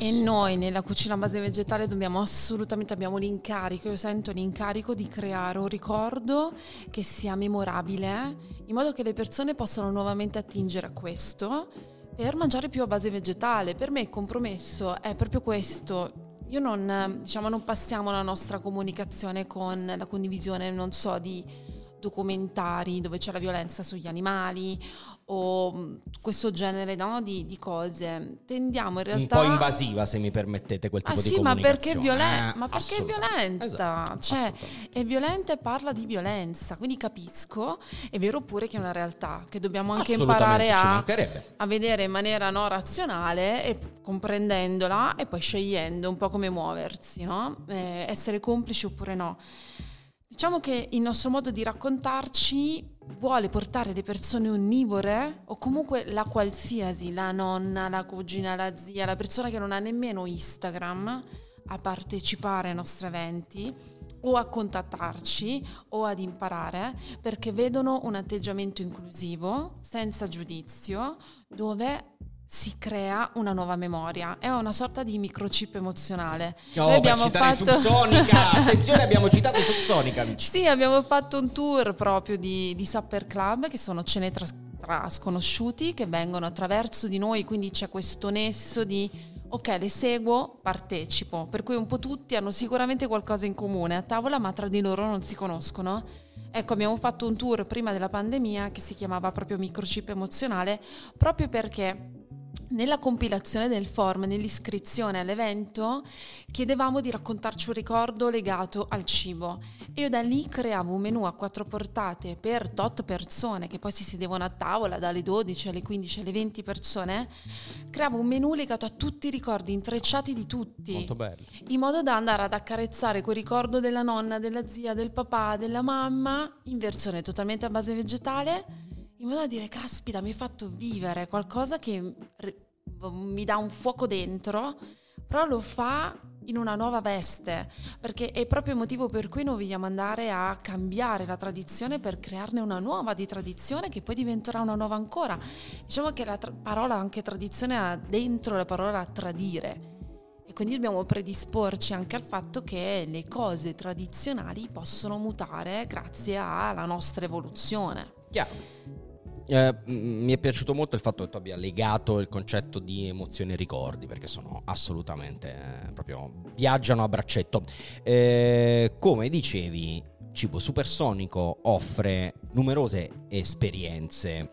E noi nella cucina base vegetale dobbiamo assolutamente, abbiamo l'incarico, io sento l'incarico di creare un ricordo che sia memorabile, in modo che le persone possano nuovamente attingere a questo per mangiare più a base vegetale. Per me il compromesso è proprio questo, io non, diciamo, non passiamo la nostra comunicazione con la condivisione, non so, di documentari dove c'è la violenza sugli animali o mm, questo genere no, di, di, cose. Tendiamo in realtà... Un po' invasiva, se mi permettete, quel tipo ah, di sì. Ma perché, violen- eh, ma perché è violenta? Esatto, cioè, è violenta e parla di violenza, quindi capisco. È vero pure che è una realtà, che dobbiamo anche imparare a, a, vedere in maniera no, razionale e comprendendola e poi scegliendo un po' come muoversi, no? eh, essere complici oppure no. Diciamo che il nostro modo di raccontarci vuole portare le persone onnivore o comunque la qualsiasi, la nonna, la cugina, la zia, la persona che non ha nemmeno Instagram a partecipare ai nostri eventi o a contattarci o ad imparare perché vedono un atteggiamento inclusivo, senza giudizio, dove si crea una nuova memoria, è una sorta di microchip emozionale. No, Noi abbiamo fatto Subsonica, attenzione abbiamo citato Subsonica. Amici. Sì, abbiamo fatto un tour proprio di, di Supper Club che sono cene tra, tra sconosciuti che vengono attraverso di noi, quindi c'è questo nesso di ok, le seguo, partecipo, per cui un po' tutti hanno sicuramente qualcosa in comune a tavola, ma tra di loro non si conoscono. Ecco, abbiamo fatto un tour prima della pandemia che si chiamava proprio microchip emozionale, proprio perché nella compilazione del form, nell'iscrizione all'evento, chiedevamo di raccontarci un ricordo legato al cibo. E io da lì creavo un menù a quattro portate per tot persone, che poi si sedevano a tavola dalle 12 alle 15 alle 20 persone. Creavo un menù legato a tutti i ricordi, intrecciati di tutti. Molto bello. In modo da andare ad accarezzare quel ricordo della nonna, della zia, del papà, della mamma, in versione totalmente a base vegetale in modo da dire, caspita, mi hai fatto vivere qualcosa che mi dà un fuoco dentro, però lo fa in una nuova veste, perché è proprio il motivo per cui noi vogliamo andare a cambiare la tradizione per crearne una nuova di tradizione che poi diventerà una nuova ancora. Diciamo che la tra- parola anche tradizione ha dentro la parola tradire. E quindi dobbiamo predisporci anche al fatto che le cose tradizionali possono mutare grazie alla nostra evoluzione. Chiaro. Eh, mi è piaciuto molto il fatto che tu abbia legato il concetto di emozioni e ricordi, perché sono assolutamente eh, proprio viaggiano a braccetto. Eh, come dicevi, Cibo Supersonico offre numerose esperienze,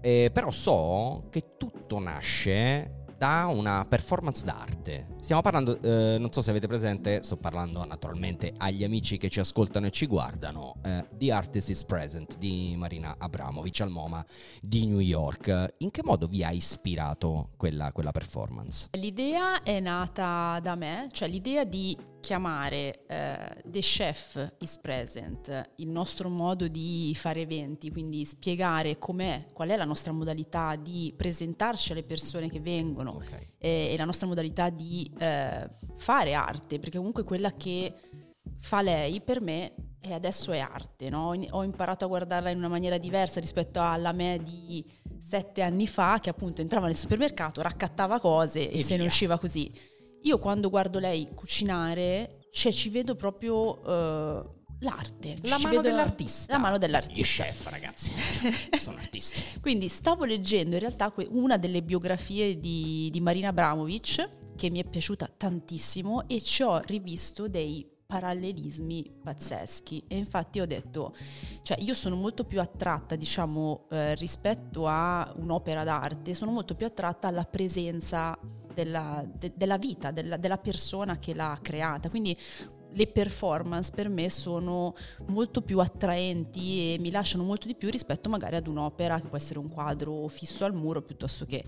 eh, però so che tutto nasce da una performance d'arte. Stiamo parlando, eh, non so se avete presente, sto parlando naturalmente agli amici che ci ascoltano e ci guardano, eh, The Artist is Present di Marina Abramovic al MoMA di New York. In che modo vi ha ispirato quella, quella performance? L'idea è nata da me, cioè l'idea di chiamare eh, The Chef is Present, il nostro modo di fare eventi, quindi spiegare com'è, qual è la nostra modalità di presentarci alle persone che vengono okay. E, e, la nostra modalità di eh, fare arte, perché comunque quella che fa lei per me e adesso è arte, no? ho imparato a guardarla in una maniera diversa rispetto alla me di sette anni fa che appunto entrava nel supermercato, raccattava cose e, e se ne usciva così io quando guardo lei cucinare, cioè ci vedo proprio uh, l'arte. La mano dell'artista. La mano dell'artista. Gli chef, ragazzi, sono artisti. Quindi stavo leggendo in realtà una delle biografie di, di Marina Abramovic che mi è piaciuta tantissimo e ci ho rivisto dei parallelismi pazzeschi e infatti ho detto, cioè io sono molto più attratta, diciamo, eh, rispetto a un'opera d'arte, sono molto più attratta alla presenza della, de, della vita, della, della persona che l'ha creata. Quindi le performance per me sono molto più attraenti e mi lasciano molto di più rispetto magari ad un'opera che può essere un quadro fisso al muro piuttosto che...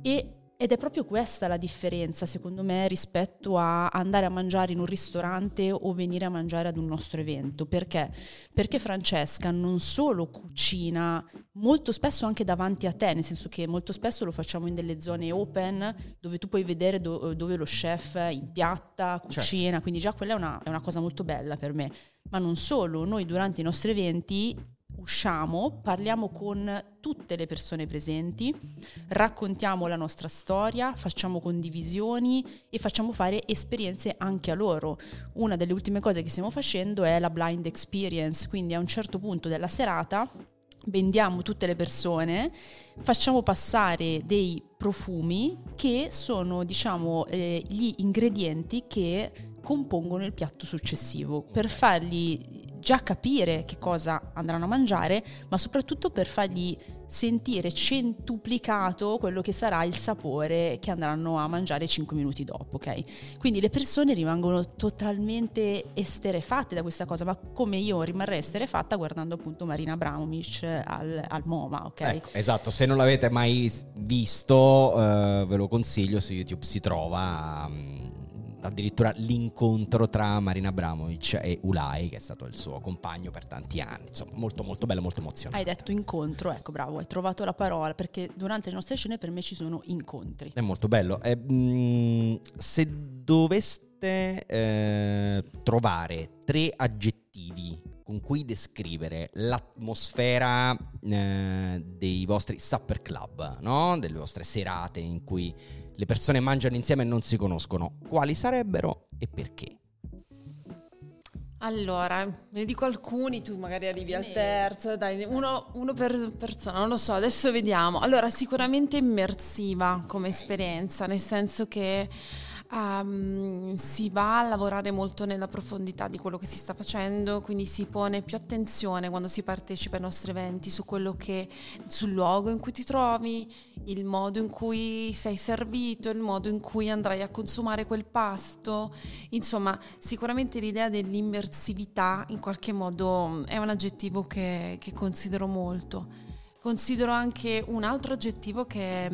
E ed è proprio questa la differenza, secondo me, rispetto a andare a mangiare in un ristorante o venire a mangiare ad un nostro evento. Perché? Perché Francesca non solo cucina, molto spesso anche davanti a te, nel senso che molto spesso lo facciamo in delle zone open dove tu puoi vedere do- dove lo chef impiatta, cucina, certo. quindi già quella è una, è una cosa molto bella per me. Ma non solo, noi durante i nostri eventi usciamo, parliamo con tutte le persone presenti, raccontiamo la nostra storia, facciamo condivisioni e facciamo fare esperienze anche a loro. Una delle ultime cose che stiamo facendo è la blind experience, quindi a un certo punto della serata vendiamo tutte le persone, facciamo passare dei profumi che sono, diciamo, eh, gli ingredienti che compongono il piatto successivo per fargli già capire che cosa andranno a mangiare, ma soprattutto per fargli sentire centuplicato quello che sarà il sapore che andranno a mangiare 5 minuti dopo, ok? Quindi le persone rimangono totalmente esterefatte da questa cosa, ma come io rimarrei esterefatta guardando appunto Marina Braumic al, al MoMA, ok? Ecco, esatto, se non l'avete mai visto, eh, ve lo consiglio, su YouTube si trova... Um addirittura l'incontro tra Marina Abramovic e Ulai, che è stato il suo compagno per tanti anni. Insomma, molto molto bello, molto emozionante. Hai detto incontro, ecco, bravo, hai trovato la parola, perché durante le nostre scene per me ci sono incontri. È molto bello. Eh, mh, mm, se doveste eh, trovare tre aggettivi con cui descrivere l'atmosfera eh, dei vostri supper club, no? delle vostre serate in cui le persone mangiano insieme e non si conoscono, quali sarebbero e perché? Allora, ne dico alcuni, tu magari arrivi al terzo, dai, uno, uno, per persona, non lo so, adesso vediamo. Allora, sicuramente immersiva come esperienza, nel senso che um, si va a lavorare molto nella profondità di quello che si sta facendo, quindi si pone più attenzione quando si partecipa ai nostri eventi su quello che, sul luogo in cui ti trovi, il modo in cui sei servito, il modo in cui andrai a consumare quel pasto, insomma sicuramente l'idea dell'immersività in qualche modo è un aggettivo che, che considero molto. Considero anche un altro aggettivo che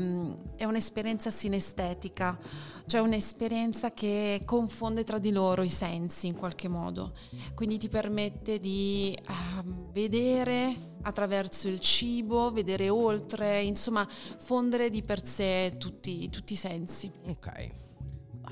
è un'esperienza sinestetica cioè un'esperienza che confonde tra di loro i sensi in qualche modo, quindi ti permette di uh, vedere attraverso il cibo, vedere oltre, insomma fondere di per sé tutti, tutti i sensi. Ok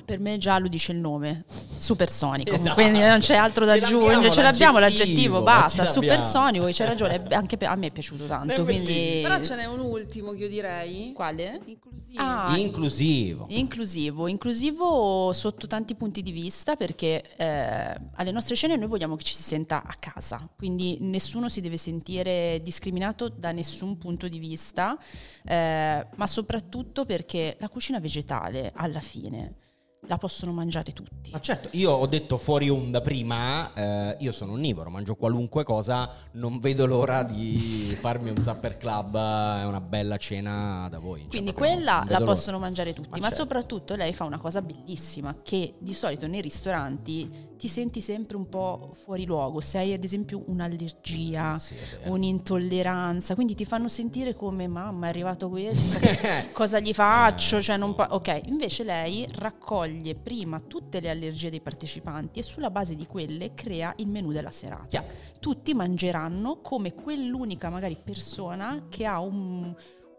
per me già lo dice il nome, supersonico, esatto. quindi non c'è altro da aggiungere, ce l'abbiamo l'aggettivo, basta, supersonico, c'è ragione, anche a me è piaciuto tanto, quindi... Però ce n'è un ultimo che io direi. Quale? Inclusivo. Ah, inclusivo. Inclusivo, inclusivo sotto tanti punti di vista perché eh, alle nostre scene noi vogliamo che ci si senta a casa, quindi nessuno si deve sentire discriminato da nessun punto di vista, eh, ma soprattutto perché la cucina vegetale alla fine la possono mangiare tutti. Ma certo, io ho detto fuori onda prima, eh, io sono onnivoro, mangio qualunque cosa, non vedo l'ora di farmi un Zapper Club e una bella cena da voi. Quindi quella la possono mangiare tutti, ma, ma certo. soprattutto lei fa una cosa bellissima che di solito nei ristoranti ti senti sempre un po' fuori luogo, se hai ad esempio un'allergia, sì, un'intolleranza, quindi ti fanno sentire come mamma è arrivato questo, cosa gli faccio, eh, cioè non po- ok, invece lei raccoglie prima tutte le allergie dei partecipanti e sulla base di quelle crea il menù della serata. Yeah. Tutti mangeranno come quell'unica magari persona che ha un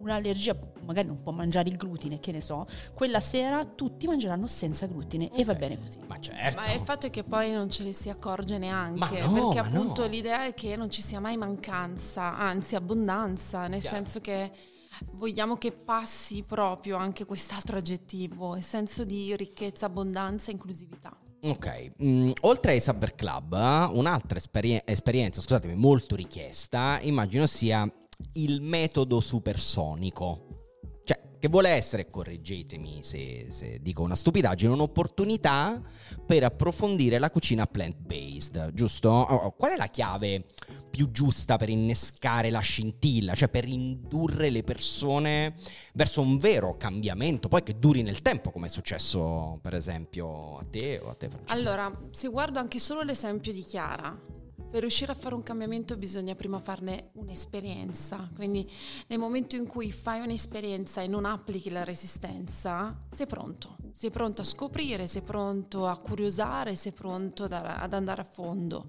un'allergia, magari non può mangiare il glutine, che ne so, quella sera tutti mangeranno senza glutine okay. e va bene così. Ma certo. Ma il fatto è che poi non ce ne si accorge neanche, no, perché appunto no. l'idea è che non ci sia mai mancanza, anzi abbondanza, nel Chiaro. senso che vogliamo che passi proprio anche quest'altro aggettivo, il senso di ricchezza, abbondanza e inclusività. Ok, mm, oltre ai Saber Club, un'altra esperien- esperienza, scusatemi, molto richiesta, immagino sia il metodo supersonico. Cioè, che vuole essere, correggetemi se, se dico una stupidaggine, un'opportunità per approfondire la cucina plant-based, giusto? Oh, qual è la chiave più giusta per innescare la scintilla, cioè per indurre le persone verso un vero cambiamento, poi che duri nel tempo, come è successo per esempio a te o a te Francesco? Allora, se guardo anche solo l'esempio di Chiara, per riuscire a fare un cambiamento bisogna prima farne un'esperienza, quindi nel momento in cui fai un'esperienza e non applichi la resistenza, sei pronto, sei pronto a scoprire, sei pronto a curiosare, sei pronto ad andare a fondo,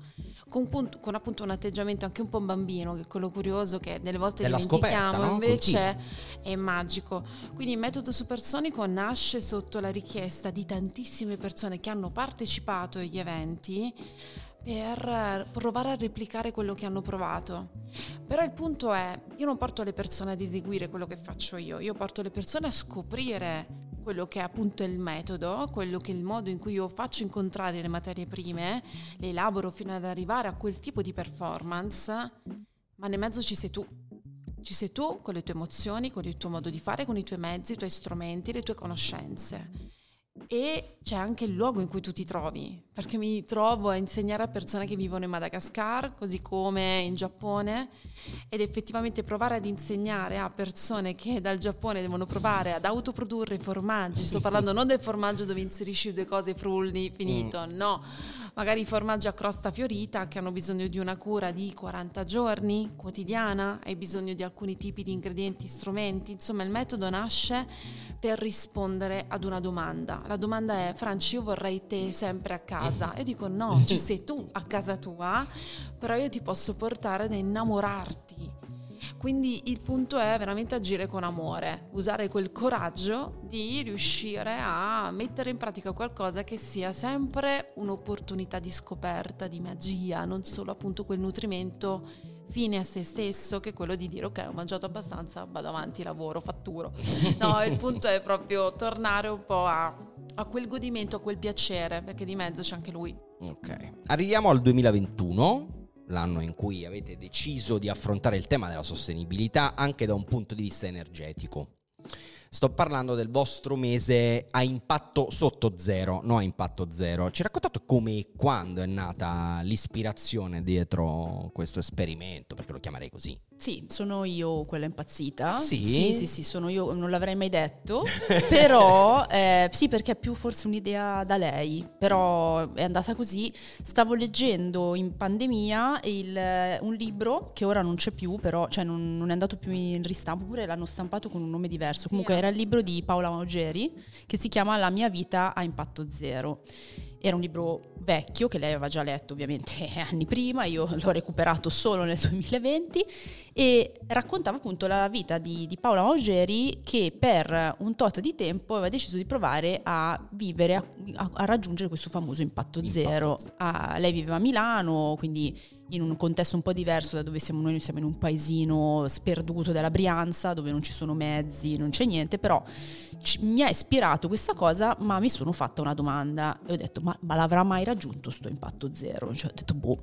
con, punto, con appunto un atteggiamento anche un po' bambino, che è quello curioso che delle volte Della dimentichiamo, scoperta, no? invece Continua. è magico. Quindi il metodo supersonico nasce sotto la richiesta di tantissime persone che hanno partecipato agli eventi per provare a replicare quello che hanno provato. Però il punto è, io non porto le persone ad eseguire quello che faccio io, io porto le persone a scoprire quello che è appunto il metodo, quello che è il modo in cui io faccio incontrare le materie prime, le elaboro fino ad arrivare a quel tipo di performance, ma nel mezzo ci sei tu Ci sei tu con le tue emozioni, con il tuo modo di fare, con i tuoi mezzi, i tuoi strumenti, le tue conoscenze e c'è anche il luogo in cui tu ti trovi, perché mi trovo a insegnare a persone che vivono in Madagascar, così come in Giappone, ed effettivamente provare ad insegnare a persone che dal Giappone devono provare ad autoprodurre formaggi, sto parlando non del formaggio dove inserisci due cose frulli, finito, mm. no, magari i formaggi a crosta fiorita che hanno bisogno di una cura di 40 giorni quotidiana, hai bisogno di alcuni tipi di ingredienti, strumenti, insomma il metodo nasce per rispondere ad una domanda. La domanda è, Franci, io vorrei te sempre a casa. Io dico, no, ci sei tu a casa tua, però io ti posso portare ad innamorarti. Quindi il punto è veramente agire con amore, usare quel coraggio di riuscire a mettere in pratica qualcosa che sia sempre un'opportunità di scoperta, di magia, non solo appunto quel nutrimento fine a se stesso che quello di dire ok ho mangiato abbastanza, vado avanti, lavoro, fatturo. No, il punto è proprio tornare un po' a, a quel godimento, a quel piacere, perché di mezzo c'è anche lui. Ok, arriviamo al 2021 l'anno in cui avete deciso di affrontare il tema della sostenibilità anche da un punto di vista energetico. Sto parlando del vostro mese a impatto sotto zero, no a impatto zero. Ci raccontate come e quando è nata l'ispirazione dietro questo esperimento, perché lo chiamerei così. Sì, sono io quella impazzita. Sì? Sì, sì, sì sono io, non l'avrei mai detto, però eh, sì, perché è più forse un'idea da lei, però è andata così. Stavo leggendo in pandemia il, un libro che ora non c'è più, però cioè non, non, è andato più in ristampo, oppure l'hanno stampato con un nome diverso. Sì, Comunque eh. Era il libro di Paola Maugeri che si chiama La mia vita a impatto zero. Era un libro vecchio che lei aveva già letto ovviamente anni prima, io l'ho recuperato solo nel 2020 e raccontava appunto la vita di, di Paola Maugeri che per un tot di tempo aveva deciso di provare a vivere, a, a, a raggiungere questo famoso impatto, impatto zero. zero. Ah, lei viveva a Milano, quindi in un contesto un po' diverso da dove siamo noi, noi siamo in un paesino sperduto della Brianza dove non ci sono mezzi, non c'è niente, però ci, mi ha ispirato questa cosa, ma mi sono fatta una domanda e ho detto ma, ma l'avrà mai raggiunto sto impatto zero? Cioè ho detto boh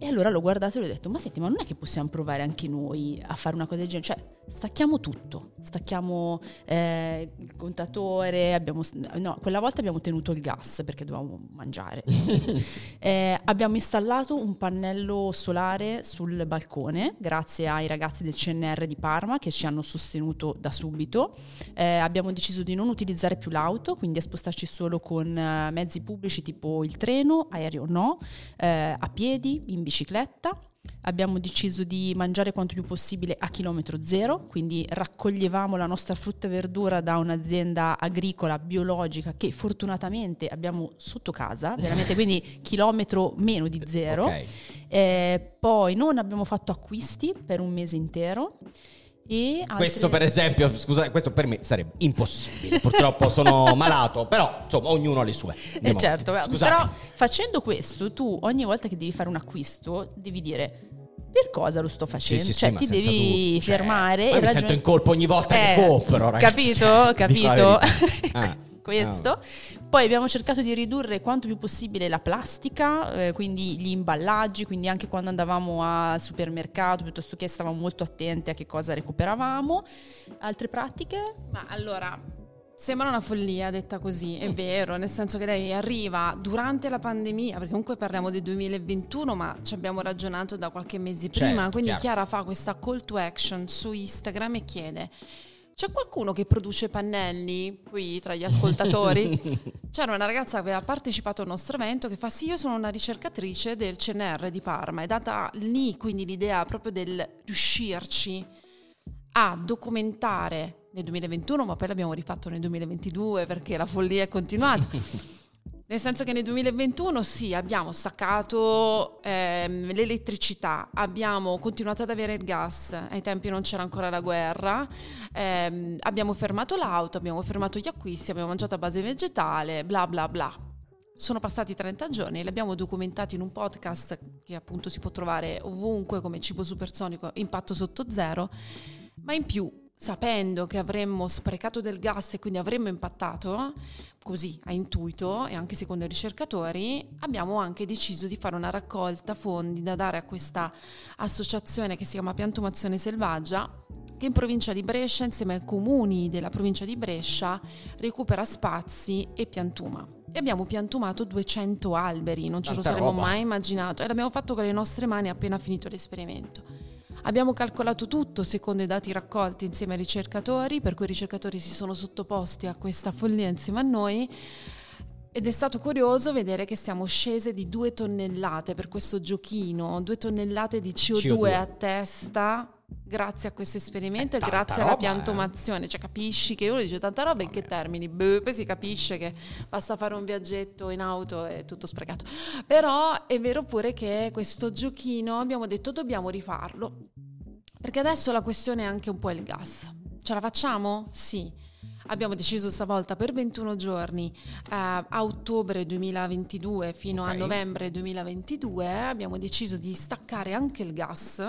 e allora l'ho guardato e gli ho detto, ma senti, ma non è che possiamo provare anche noi a fare una cosa del genere? Cioè, stacchiamo tutto, stacchiamo eh, il contatore, abbiamo, no, quella volta abbiamo tenuto il gas perché dovevamo mangiare. eh, abbiamo installato un pannello solare sul balcone, grazie ai ragazzi del CNR di Parma che ci hanno sostenuto da subito. Eh, abbiamo deciso di non utilizzare più l'auto, quindi a spostarci solo con eh, mezzi pubblici tipo il treno, aereo no, eh, a piedi, in bicicletta. Abbiamo deciso di mangiare quanto più possibile a chilometro zero, quindi raccoglievamo la nostra frutta e verdura da un'azienda agricola biologica che fortunatamente abbiamo sotto casa, veramente quindi chilometro meno di zero. Okay. Eh, poi non abbiamo fatto acquisti per un mese intero. Altre... Questo per esempio, scusate, questo per me sarebbe impossibile. Purtroppo sono malato, però insomma ognuno ha le sue. Eh certo, però facendo questo tu ogni volta che devi fare un acquisto devi dire per cosa lo sto facendo? Sì, sì, cioè, sì, ti devi tu, cioè, fermare. Cioè, e mi ragion- sento in colpa ogni volta eh, che compro, ragazzi. Capito? Cioè, capito? ah questo. Poi abbiamo cercato di ridurre quanto più possibile la plastica, eh, quindi gli imballaggi, quindi anche quando andavamo al supermercato, piuttosto che stavamo molto attenti a che cosa recuperavamo. Altre pratiche? Ma allora, Sembra una follia detta così, è mm. vero, nel senso che lei arriva durante la pandemia, perché comunque parliamo del 2021, ma ci abbiamo ragionato da qualche mese prima, certo, quindi chiaro. Chiara fa questa call to action su Instagram e chiede c'è qualcuno che produce pannelli qui tra gli ascoltatori? C'era una ragazza che aveva partecipato al nostro evento che fa sì, io sono una ricercatrice del CNR di Parma. È data lì quindi l'idea proprio del riuscirci a documentare nel 2021, ma poi l'abbiamo rifatto nel 2022 perché la follia è continuata. Nel senso che nel 2021 sì, abbiamo staccato ehm, l'elettricità, abbiamo continuato ad avere il gas, ai tempi non c'era ancora la guerra, ehm, abbiamo fermato l'auto, abbiamo fermato gli acquisti, abbiamo mangiato a base vegetale, bla bla bla. Sono passati 30 giorni, li abbiamo documentati in un podcast che appunto si può trovare ovunque come cibo supersonico, impatto sotto zero, ma in più sapendo che avremmo sprecato del gas e quindi avremmo impattato, così a intuito e anche secondo i ricercatori, abbiamo anche deciso di fare una raccolta fondi da dare a questa associazione che si chiama Piantumazione Selvaggia che in provincia di Brescia, insieme ai comuni della provincia di Brescia, recupera spazi e piantuma. E abbiamo piantumato 200 alberi, non ce Tanta lo saremmo roba. mai immaginato, e l'abbiamo fatto con le nostre mani appena finito l'esperimento. Abbiamo calcolato tutto secondo i dati raccolti insieme ai ricercatori, per cui i ricercatori si sono sottoposti a questa follia insieme a noi. Ed è stato curioso vedere che siamo scese di due tonnellate per questo giochino, due tonnellate di CO2, CO2. a testa grazie a questo esperimento e grazie roba, alla piantumazione. Eh. Cioè, capisci che uno dice tanta roba in che termini? Beh, poi si capisce che basta fare un viaggetto in auto e tutto sprecato. Però è vero pure che questo giochino abbiamo detto dobbiamo rifarlo. Perché adesso la questione è anche un po' il gas. Ce la facciamo? Sì. Abbiamo deciso stavolta per 21 giorni eh, a ottobre 2022 fino okay. a novembre 2022 abbiamo deciso di staccare anche il gas,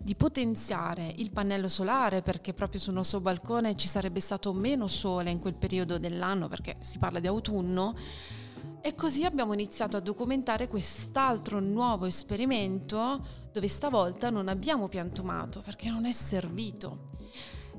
di potenziare il pannello solare perché proprio sul nostro balcone ci sarebbe stato meno sole in quel periodo dell'anno perché si parla di autunno. E così abbiamo iniziato a documentare quest'altro nuovo esperimento dove stavolta non abbiamo piantumato perché non è servito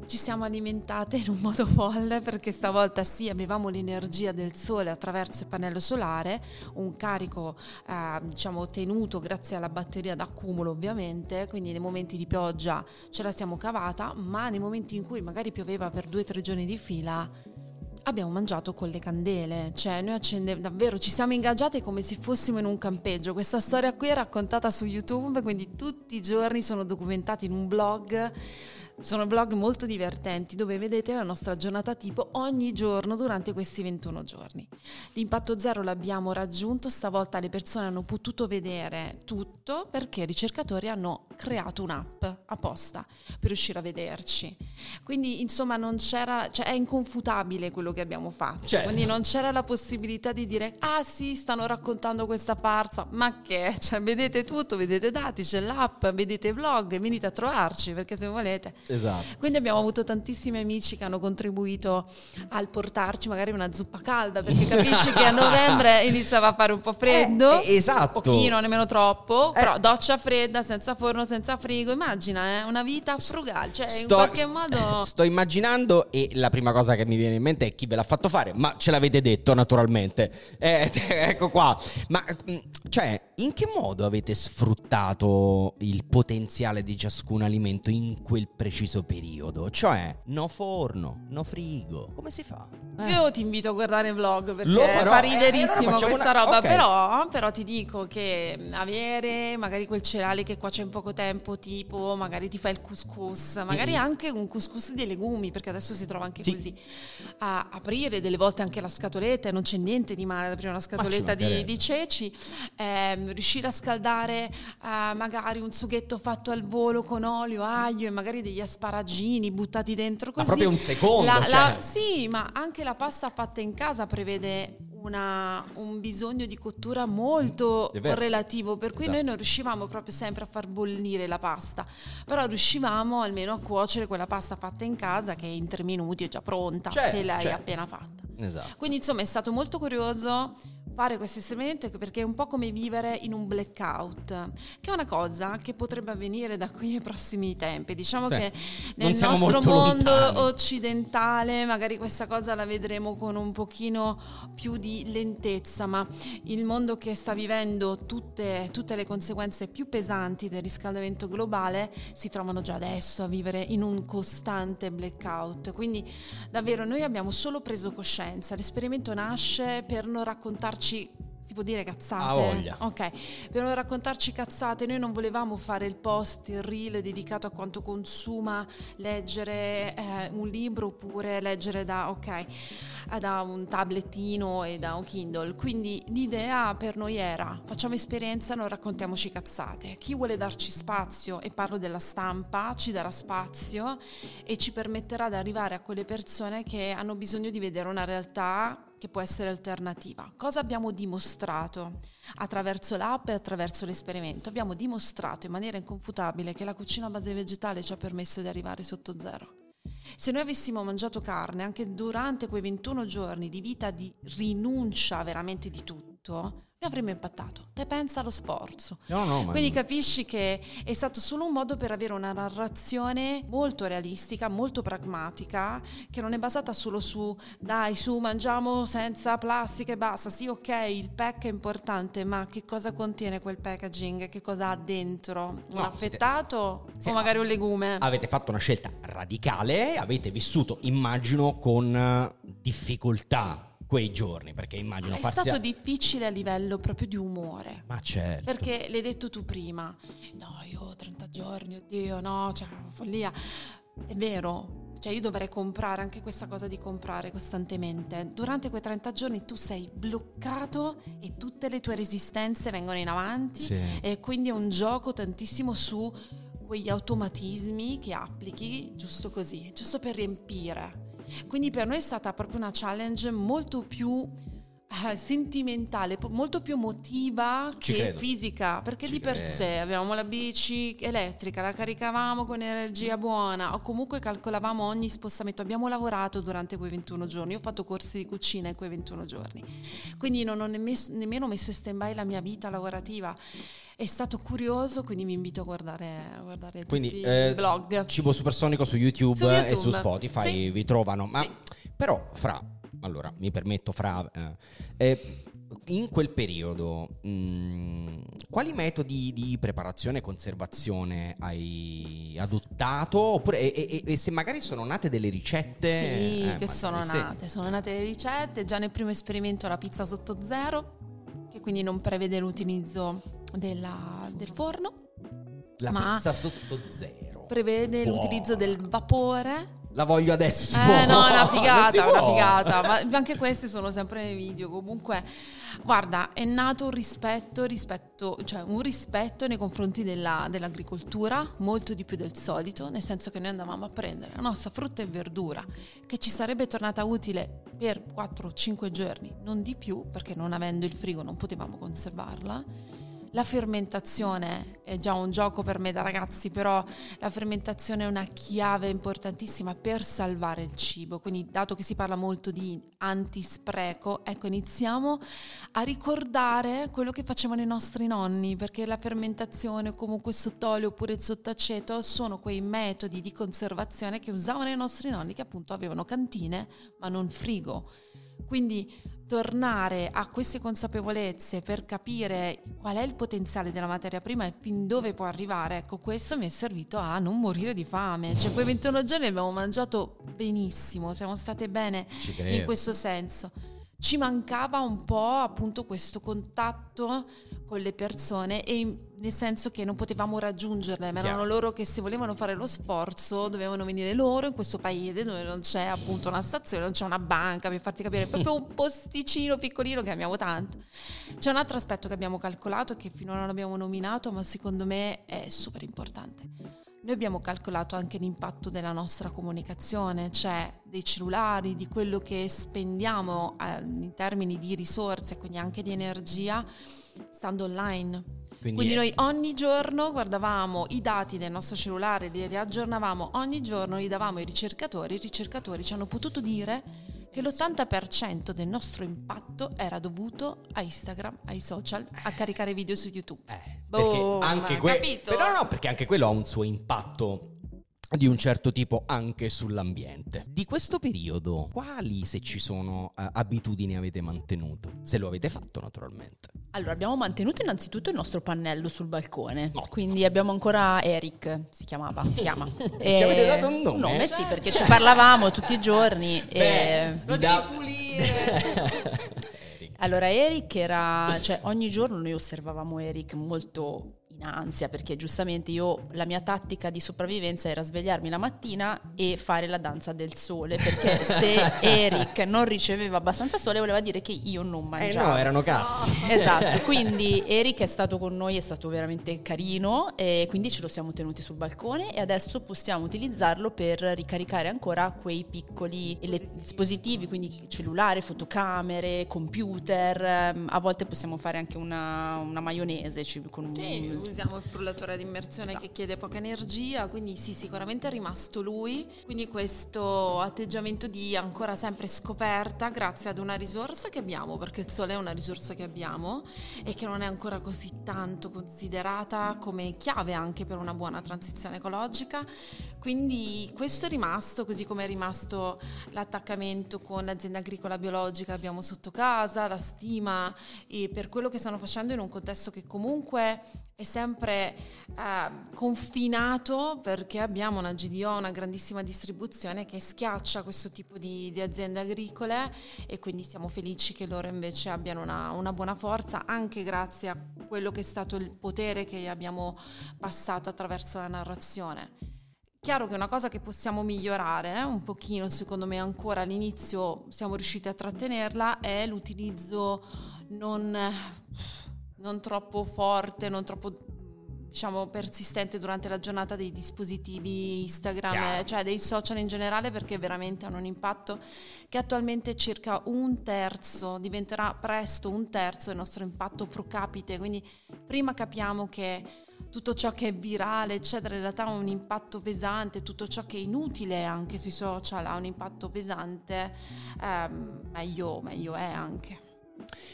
ci siamo alimentate in un modo folle perché stavolta sì avevamo l'energia del sole attraverso il pannello solare, un carico eh, diciamo ottenuto grazie alla batteria d'accumulo ovviamente, quindi nei momenti di pioggia ce la siamo cavata, ma nei momenti in cui magari pioveva per due o tre giorni di fila abbiamo mangiato con le candele, cioè noi accendevamo, davvero ci siamo ingaggiate come se fossimo in un campeggio. Questa storia qui è raccontata su YouTube, quindi tutti i giorni sono documentati in un blog sono blog molto divertenti dove vedete la nostra giornata tipo ogni giorno durante questi 21 giorni. L'impatto zero l'abbiamo raggiunto, stavolta le persone hanno potuto vedere tutto perché i ricercatori hanno creato un'app apposta per riuscire a vederci. Quindi insomma non c'era, cioè è inconfutabile quello che abbiamo fatto, certo. quindi non c'era la possibilità di dire ah sì stanno raccontando questa farsa, ma che? Cioè vedete tutto, vedete dati, c'è l'app, vedete vlog, venite a trovarci perché se volete Esatto. Quindi abbiamo avuto tantissimi amici che hanno contribuito al portarci magari una zuppa calda, perché capisci che a novembre iniziava a fare un po' freddo. Eh, esatto. Un pochino, nemmeno troppo. Eh. Però doccia fredda, senza forno, senza frigo. Immagina, eh, una vita frugale. Cioè, sto, in qualche modo... Sto immaginando e la prima cosa che mi viene in mente è chi ve l'ha fatto fare, ma ce l'avete detto naturalmente. Eh, ecco qua. Ma, mm, cioè, in che modo avete sfruttato il potenziale di ciascun alimento in quel preciso periodo, cioè no forno, no frigo. Come si fa? Eh. Io ti invito a guardare il vlog perché Lo farò, fa riderissimo eh, questa una... roba, okay. però, però, ti dico che avere magari quel cereale che qua c'è in poco tempo, tipo magari ti fai il couscous, magari mm-hmm. anche un couscous dei legumi, perché adesso si trova anche sì. così, a aprire delle volte anche la scatoletta, non c'è niente di male ad aprire una scatoletta di, di, ceci, eh, riuscire a scaldare eh, magari un sughetto fatto al volo con olio, aglio e magari degli asparagini buttati dentro così. Ma proprio un secondo. La, cioè. la, sì, ma anche la pasta fatta in casa prevede una, un bisogno di cottura molto relativo, per cui esatto. noi non riuscivamo proprio sempre a far bollire la pasta, però riuscivamo almeno a cuocere quella pasta fatta in casa che in tre minuti è già pronta, certo, se l'hai certo. appena fatta. Esatto. Quindi insomma è stato molto curioso fare questo esperimento perché è un po' come vivere in un blackout, che è una cosa che potrebbe avvenire da qui ai prossimi tempi. Diciamo sì. che nel nostro mondo lontani. occidentale magari questa cosa la vedremo con un pochino più di lentezza, ma il mondo che sta vivendo tutte, tutte le conseguenze più pesanti del riscaldamento globale si trovano già adesso a vivere in un costante blackout. Quindi davvero noi abbiamo solo preso coscienza, l'esperimento nasce per non raccontarci si può dire cazzate? A voglia. Ok, per non raccontarci cazzate, noi non volevamo fare il post, il reel dedicato a quanto consuma leggere eh, un libro oppure leggere da, okay, da un tablettino e da un Kindle. Quindi l'idea per noi era facciamo esperienza, non raccontiamoci cazzate. Chi vuole darci spazio, e parlo della stampa, ci darà spazio e ci permetterà di arrivare a quelle persone che hanno bisogno di vedere una realtà che può essere alternativa. Cosa abbiamo dimostrato attraverso l'app e attraverso l'esperimento? Abbiamo dimostrato in maniera inconfutabile che la cucina a base vegetale ci ha permesso di arrivare sotto zero Se noi avessimo mangiato carne anche durante quei 21 giorni di vita di rinuncia veramente di tutto, noi avremmo impattato. Te pensa allo sforzo. No, no, ma... Quindi capisci che è stato solo un modo per avere una narrazione molto realistica, molto pragmatica, che non è basata solo su dai, su mangiamo senza plastica e basta. Sì, ok, il pack è importante, ma che cosa contiene quel packaging? Che cosa ha dentro? Un No, affettato siete- o magari un legume? Avete fatto una scelta radicale, avete vissuto, immagino, con difficoltà quei giorni, perché immagino È farsi... stato difficile a livello proprio di umore. Ma certo. Perché l'hai detto tu prima, no, io ho 30 giorni, oddio, no, cioè, follia. È vero, cioè io dovrei comprare anche questa cosa di comprare costantemente. Durante quei 30 giorni tu sei bloccato e tutte le tue resistenze vengono in avanti Sì. e quindi è un gioco tantissimo su quegli automatismi che applichi giusto così, giusto per riempire. Quindi per noi è stata proprio una challenge molto più eh, sentimentale, molto più emotiva Ci che credo. fisica, perché Ci di per credo. sé avevamo la bici elettrica, la caricavamo con energia buona o comunque calcolavamo ogni spostamento. Abbiamo lavorato durante quei 21 giorni, io ho fatto corsi di cucina in quei 21 giorni, quindi non ho nemmeno messo in stand-by la mia vita lavorativa. È stato curioso, quindi vi invito a guardare, a guardare Quindi, tutti eh, i blog. Cibo Supersonico su YouTube, Su e su YouTube. Spotify Sì. vi trovano. Ma Sì. però, Fra, allora mi permetto, Fra, eh, eh, in quel periodo, mh, quali metodi di preparazione e conservazione hai adottato? Oppure, e, e- e se magari sono nate delle ricette? Sì, eh, che sono nate. Sono nate le ricette. Già nel primo esperimento la pizza sotto zero, che quindi non prevede l'utilizzo della- del forno, La pizza sotto zero. prevede Buona. l'utilizzo del vapore. La voglio adesso. si Eh può? no, è una figata, è una figata. Ma anche questi sono sempre nei video. Comunque, guarda, è nato un rispetto, rispetto cioè un rispetto nei confronti della- dell'agricoltura, molto di più del solito, nel senso che noi andavamo a prendere la nostra frutta e verdura, che ci sarebbe tornata utile per 4-5 giorni, non di più, perché non avendo il frigo non potevamo conservarla. La fermentazione è già un gioco per me da ragazzi, però la fermentazione è una chiave importantissima per salvare il cibo. Quindi, dato che si parla molto di antispreco, ecco, iniziamo a ricordare quello che facevano i nostri nonni, perché la fermentazione, comunque sottolio oppure il sottaceto, sono quei metodi di conservazione che usavano i nostri nonni, che appunto avevano cantine ma non frigo. Quindi tornare a queste consapevolezze per capire qual è il potenziale della materia prima e fin dove può arrivare, ecco, questo mi è servito a non morire di fame. Cioè, quei 21 giorni abbiamo mangiato benissimo, siamo state bene in questo senso. Ci mancava un po' appunto questo contatto con le persone e nel senso che non potevamo raggiungerle, ma erano loro che se volevano fare lo sforzo dovevano venire loro in questo paese dove non c'è appunto una stazione, non c'è una banca per farti capire, è proprio un posticino piccolino che amiamo tanto. C'è un altro aspetto che abbiamo calcolato e che finora non abbiamo nominato, ma secondo me è super importante. Noi abbiamo calcolato anche l'impatto della nostra comunicazione, cioè dei cellulari, di quello che spendiamo eh, in termini di risorse, quindi anche di energia, stando online. Quindi, Quindi noi ogni giorno guardavamo i dati del nostro cellulare, li riaggiornavamo ogni giorno, li davamo ai ricercatori, i ricercatori ci hanno potuto dire che l'80% del nostro impatto era dovuto a Instagram, ai social, a caricare video su YouTube. Eh, Boom, anche que- capito? Però no, perché anche quello ha un suo impatto di un certo tipo anche sull'ambiente. Di questo periodo, quali se ci sono eh, abitudini avete mantenuto? Se lo avete fatto naturalmente. Allora, abbiamo mantenuto innanzitutto il nostro pannello sul balcone. Ottimo. Quindi abbiamo ancora Eric, si chiamava, si chiama. Ci avete dato un nome? Un nome, sì, perché ci parlavamo tutti i giorni. e... vi Lo da- devi pulire. Allora, Eric era, cioè ogni giorno noi osservavamo Eric molto in ansia perché giustamente io la mia tattica di sopravvivenza era svegliarmi la mattina e fare la danza del sole perché se Eric non riceveva abbastanza sole voleva dire che io non Eh mangiavo. no, erano cazzi. Esatto, quindi Eric è stato con noi, è stato veramente carino e quindi ce lo siamo tenuti sul balcone e adesso possiamo utilizzarlo per ricaricare ancora quei piccoli dispositivi, quindi cellulare, fotocamere, computer, ehm, a volte possiamo fare anche una, una maionese ci- con un- Sì, usiamo il frullatore ad immersione esatto. che chiede poca energia, quindi sì, sicuramente è rimasto lui. Quindi questo atteggiamento di ancora sempre scoperta grazie ad una risorsa che abbiamo, perché il sole è una risorsa che abbiamo e che non è ancora così tanto considerata come chiave anche per una buona transizione ecologica. Quindi questo è rimasto, così come è rimasto l'attaccamento con l'azienda agricola biologica che abbiamo sotto casa, la stima e per quello che stanno facendo in un contesto che comunque è sempre eh, confinato perché abbiamo una GDO, una grandissima distribuzione che schiaccia questo tipo di, di aziende agricole e quindi siamo felici che loro invece abbiano una, una buona forza anche grazie a quello che è stato il potere che abbiamo passato attraverso la narrazione. Chiaro che una cosa che possiamo migliorare eh, un pochino, secondo me ancora all'inizio siamo riusciti a trattenerla, è l'utilizzo non, non troppo forte, non troppo diciamo persistente durante la giornata dei dispositivi Instagram, yeah. cioè dei social in generale perché veramente hanno un impatto che attualmente è circa un terzo, diventerà presto un terzo del nostro impatto pro capite, quindi prima capiamo che tutto ciò che è virale, eccetera, in realtà ha un impatto pesante, tutto ciò che è inutile anche sui social ha un impatto pesante, eh, meglio, meglio è anche.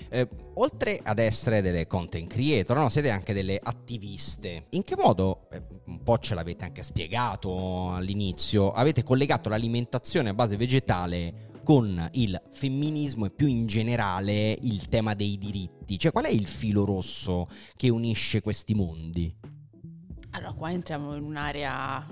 Eh, oltre ad essere delle content creator, no? siete anche delle attiviste. In che modo, eh, un po' ce l'avete anche spiegato all'inizio, avete collegato l'alimentazione a base vegetale con il femminismo e più in generale il tema dei diritti? Cioè qual è il filo rosso che unisce questi mondi? Allora, qua entriamo in un'area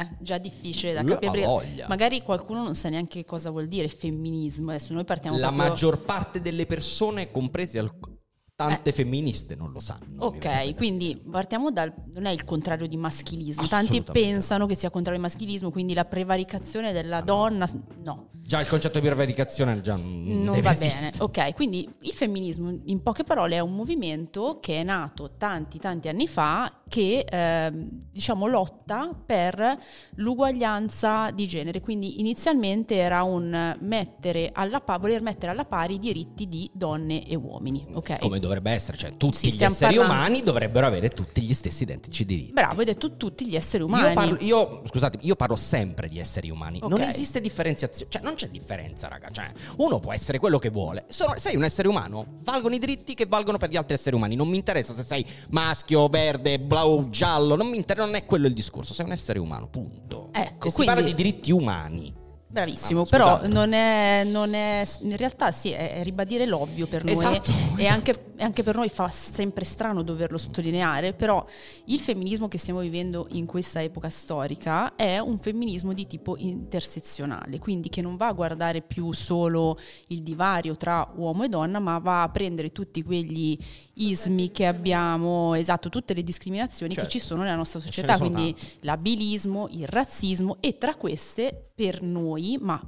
eh, già difficile da capire. Magari qualcuno non sa neanche cosa vuol dire femminismo. Adesso noi partiamo La proprio... maggior parte delle persone, comprese alcune tante eh. femministe non lo sanno. Ok, quindi partiamo dal... non è il contrario di maschilismo. Tanti pensano che sia contrario di maschilismo, quindi la prevaricazione della no. donna... No. Già il concetto di prevaricazione già non, va esistere. bene. Ok, quindi il femminismo in poche parole è un movimento che è nato tanti tanti anni fa che eh, diciamo lotta per l'uguaglianza di genere. Quindi inizialmente era un mettere alla pa- voler mettere alla pari i diritti di donne e uomini. Okay? Come dovrebbe essere, cioè tutti sì, gli esseri parlando... umani dovrebbero avere tutti gli stessi identici diritti. Bravo, hai detto tutti gli esseri umani. Io parlo, io, scusate, io parlo sempre di esseri umani. Okay. Non esiste differenziazione, cioè non c'è differenza, raga. Cioè, uno può essere quello che vuole. Sono, sei un essere umano, valgono i diritti che valgono per gli altri esseri umani. Non mi interessa se sei maschio, verde, blau, giallo. Non mi interessa, non è quello il discorso. Sei un essere umano, punto. Ecco, e quindi... si parla di diritti umani. Bravissimo, ah, però non è, non è, in realtà sì, è ribadire l'ovvio per noi esatto, e esatto. Anche, anche, per noi fa sempre strano doverlo sottolineare, però il femminismo che stiamo vivendo in questa epoca storica è un femminismo di tipo intersezionale, quindi che non va a guardare più solo il divario tra uomo e donna, ma va a prendere tutti quegli ismi che abbiamo, esatto, tutte le discriminazioni certo. che ci sono nella nostra società, quindi tanti. l'abilismo, il razzismo e tra queste per noi, ma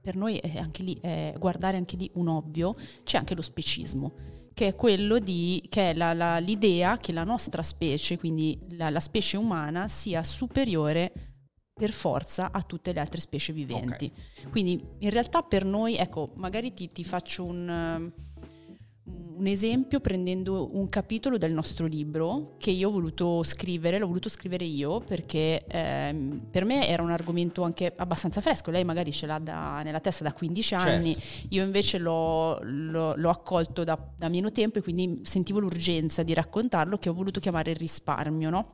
per noi è anche lì, è guardare anche lì un ovvio, c'è anche lo specismo, che è quello di, che è la, la, l'idea che la nostra specie, quindi la, la, specie umana, sia superiore per forza a tutte le altre specie viventi. Okay. Quindi in realtà per noi, ecco, magari ti, ti faccio un un esempio prendendo un capitolo del nostro libro che io ho voluto scrivere, l'ho voluto scrivere io perché ehm, per me era un argomento anche abbastanza fresco, lei magari ce l'ha da, nella testa da 15 anni, certo. io invece l'ho, l'ho, l'ho accolto da, da, meno tempo e quindi sentivo l'urgenza di raccontarlo che ho voluto chiamare il risparmio, no?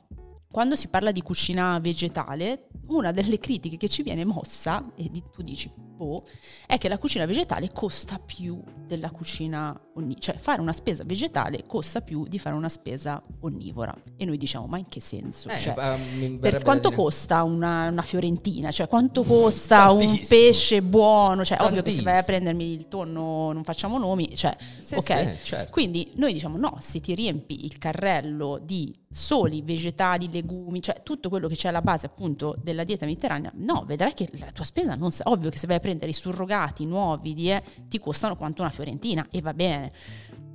Quando si parla di cucina vegetale, una delle critiche che ci viene mossa, e tu dici, boh, è che la cucina vegetale costa più della cucina onnivora. Cioè fare una spesa vegetale costa più di fare una spesa onnivora. E noi diciamo, ma in che senso? Eh, cioè, um, per quanto dire... costa una, una, fiorentina? Cioè quanto costa un pesce buono? Cioè ovvio che se vai a prendermi il tonno non facciamo nomi. Cioè, sì, ok. Sì, certo. Quindi noi diciamo, no, se ti riempi il carrello di soli vegetali, legumi, cioè tutto quello che c'è alla base appunto della dieta mediterranea, no, vedrai che la tua spesa non sa, ovvio che se vai a prendere i surrogati nuovi di, eh, ti costano quanto una fiorentina e va bene.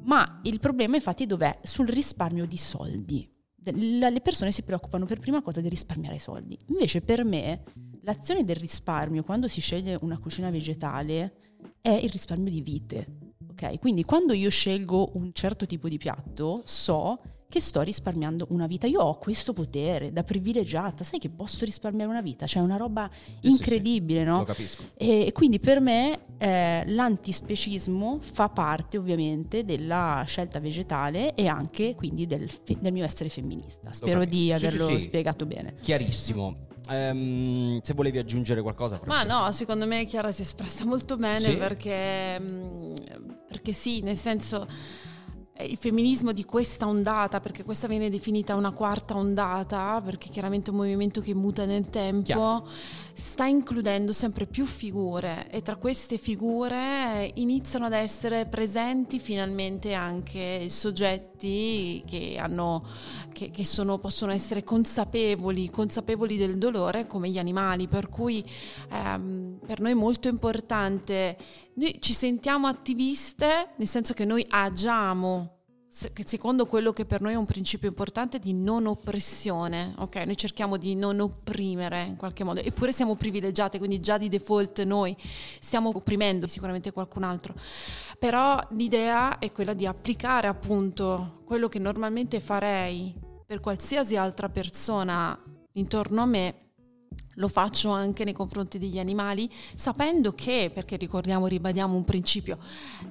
Ma il problema infatti dov'è? Sul risparmio di soldi. Le persone si preoccupano per prima cosa di risparmiare soldi. Invece per me l'azione del risparmio quando si sceglie una cucina vegetale è il risparmio di vite. Okay? Quindi quando io scelgo un certo tipo di piatto so che sto risparmiando una vita. Io ho questo potere da privilegiata, sai che posso risparmiare una vita? Cioè è una roba Sì, incredibile, sì, sì, no? Lo capisco. E quindi per me eh, l'antispecismo fa parte ovviamente della scelta vegetale e anche quindi del, fe- del mio essere femminista. Spero di averlo sì, sì. spiegato bene. Chiarissimo. Ehm, se volevi aggiungere qualcosa, Ma Francesca. no, secondo me Chiara si è espressa molto bene Sì? perché, mm, perché sì, nel senso il femminismo di questa ondata, perché questa viene definita una quarta ondata, perché chiaramente è un movimento che muta nel tempo, Chiaro. Sta includendo sempre più figure e tra queste figure eh, iniziano ad essere presenti finalmente anche soggetti che, hanno, che, che sono- possono essere consapevoli, consapevoli del dolore come gli animali, per cui ehm, per noi è molto importante, noi ci sentiamo attiviste nel senso che noi agiamo secondo quello che per noi è un principio importante di non oppressione, ok? Noi cerchiamo di non opprimere in qualche modo, eppure siamo privilegiate, quindi già di default noi stiamo opprimendo sicuramente qualcun altro. Però l'idea è quella di applicare appunto quello che normalmente farei per qualsiasi altra persona intorno a me lo faccio anche nei confronti degli animali, sapendo che, perché ricordiamo, ribadiamo un principio,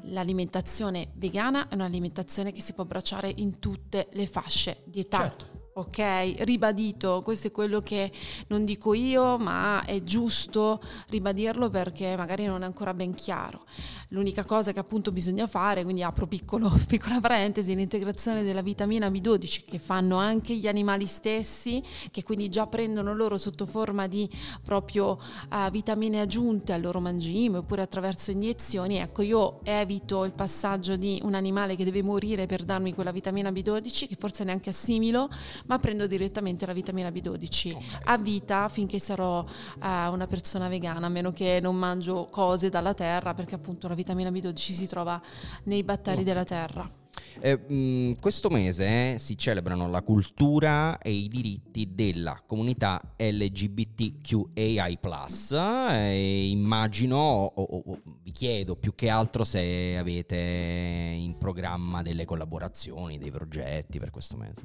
l'alimentazione vegana è un'alimentazione che si può abbracciare in tutte le fasce di età. Certo. Ok, ribadito, questo è quello che non dico io, ma è giusto ribadirlo perché magari non è ancora ben chiaro. L'unica cosa che appunto bisogna fare, quindi apro piccolo, piccola parentesi, l'integrazione della vitamina B12 che fanno anche gli animali stessi, che quindi già prendono loro sotto forma di proprio eh, vitamine aggiunte al loro mangime oppure attraverso iniezioni. Ecco, io evito il passaggio di un animale che deve morire per darmi quella vitamina B12, che forse neanche assimilo, ma prendo direttamente la vitamina B12 a vita finché sarò eh, una persona vegana, a meno che non mangio cose dalla terra, perché appunto la vitamina B12 si trova nei batteri Ok. della terra. Eh, mh, questo mese eh, si celebrano la cultura e i diritti della comunità LGBTQAI+. E immagino, o, o- o vi chiedo più che altro se avete in programma delle collaborazioni, dei progetti per questo mese.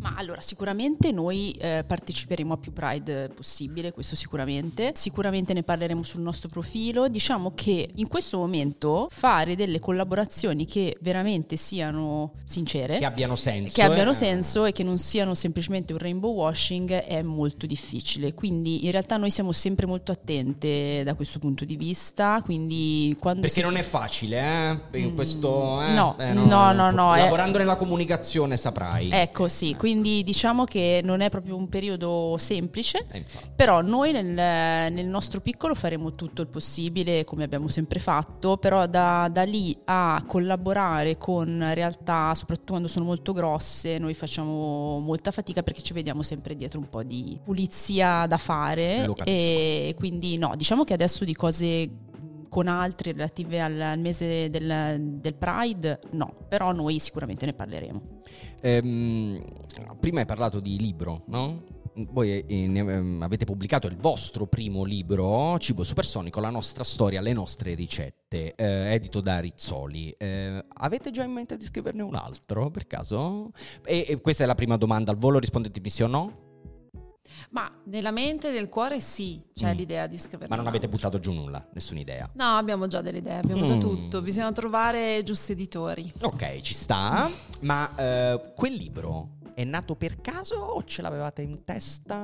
Ma allora, sicuramente noi eh, parteciperemo a più Pride possibile, questo sicuramente. Sicuramente ne parleremo sul nostro profilo. Diciamo che in questo momento fare delle collaborazioni che veramente siano sincere, Che abbiano senso. che abbiano eh. senso e che non siano semplicemente un rainbow washing è molto difficile. Quindi in realtà noi siamo sempre molto attente da questo punto di vista. Quindi quando Perché si- non è facile, eh? In Mm, questo, eh? no, Eh, no, no, no, è- Lavorando nella comunicazione saprai. Ecco sì, quindi diciamo che non è proprio un periodo semplice. Eh. Però noi nel, nel nostro piccolo faremo tutto il possibile come abbiamo sempre fatto, però da, da lì a collaborare con realtà, soprattutto quando sono molto grosse, noi facciamo molta fatica perché ci vediamo sempre dietro un po' di pulizia da fare e quindi no, diciamo che adesso di cose con altri relative al, al mese del, del Pride no, però noi sicuramente ne parleremo. Ehm, prima hai parlato di libro, no? Voi eh, ehm, avete pubblicato il vostro primo libro, Cibo Supersonico, la nostra storia, le nostre ricette, eh, edito da Rizzoli. Eh, avete già in mente di scriverne un altro, per caso? E, e questa è la prima domanda al volo, rispondetemi sì o no? Ma nella mente e nel cuore sì, c'è Mm. l'idea di scrivere. Ma non avete buttato giù nulla, nessuna idea. No, abbiamo già delle idee, abbiamo già Mm. tutto. Bisogna trovare giusti editori. Ok, ci sta, ma eh, quel libro è nato per caso o ce l'avevate in testa?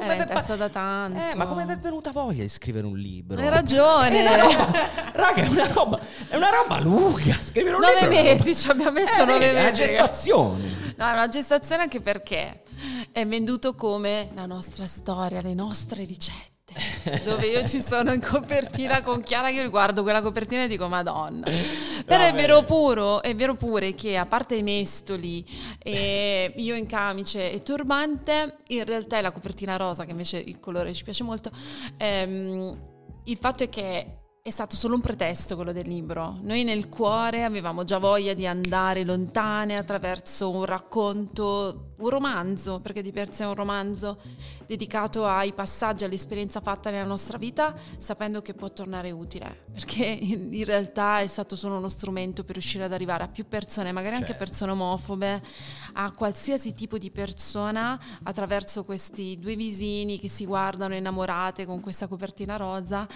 Era in vi è testa da tanto. Eh, ma come vi è venuta voglia di scrivere un libro? Hai ragione. È una roba, raga, è una roba, è una roba lunga. Scrivere un Nove libro. roba- mesi, ci abbiamo messo Eh, nove vedi, è una mesi. gestazione. No, è una gestazione anche perché è venduto come la nostra storia, le nostre ricette. Dove io ci sono in copertina con Chiara che io guardo quella copertina e dico Madonna. Però è vero puro, è vero pure che a parte i mestoli e io in camice e turbante, in realtà è la copertina rosa che invece il colore ci piace molto. ehm, il fatto è che è stato solo un pretesto quello del libro. Noi nel cuore avevamo già voglia di andare lontane attraverso un racconto, un romanzo, perché di per sé è un romanzo dedicato ai passaggi, all'esperienza fatta nella nostra vita, sapendo che può tornare utile, perché in realtà è stato solo uno strumento per riuscire ad arrivare a più persone, magari certo. anche persone omofobe, a qualsiasi tipo di persona attraverso questi due visini che si guardano innamorate con questa copertina rosa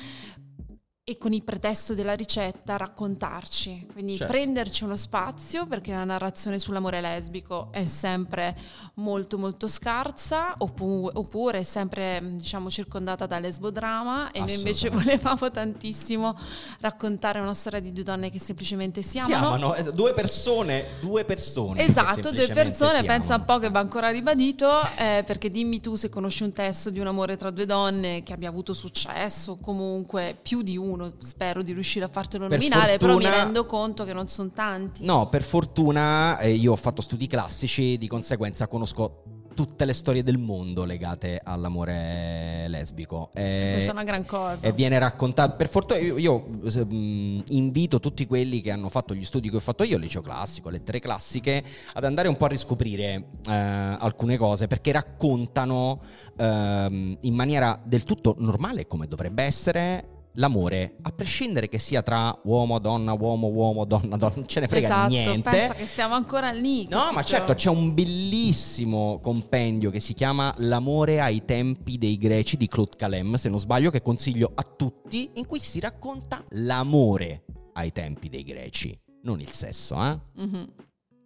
e con il pretesto della ricetta raccontarci, quindi certo. prenderci uno spazio perché la narrazione sull'amore lesbico è sempre molto molto scarsa oppure, oppure è sempre diciamo circondata da lesbodrama e noi invece volevamo tantissimo raccontare una storia di due donne che semplicemente si amano. Si amano, due persone, due persone. Esatto, due persone, pensa un po' che va ancora ribadito eh, perché dimmi tu se conosci un testo di un amore tra due donne che abbia avuto successo, comunque più di uno uno, spero di riuscire a fartelo per nominare, fortuna, però mi rendo conto che non sono tanti. No, per fortuna eh, io ho fatto studi classici, di conseguenza conosco tutte le storie del mondo legate all'amore lesbico. E, Questa è una gran cosa. E viene raccontato. Per fortuna, io, io mh, invito tutti quelli che hanno fatto gli studi che ho fatto io, liceo classico, lettere classiche, ad andare un po' a riscoprire eh, alcune cose perché raccontano eh, in maniera del tutto normale, come dovrebbe essere, l'amore, a prescindere che sia tra uomo, donna, uomo, uomo, donna, donna, non ce ne frega esatto, niente. Pensa che siamo ancora lì. No, ma certo, c'è un bellissimo compendio che si chiama L'amore ai tempi dei greci di Claude Calem, se non sbaglio, che consiglio a tutti, in cui si racconta l'amore ai tempi dei greci, non il sesso, eh? Mm-hmm.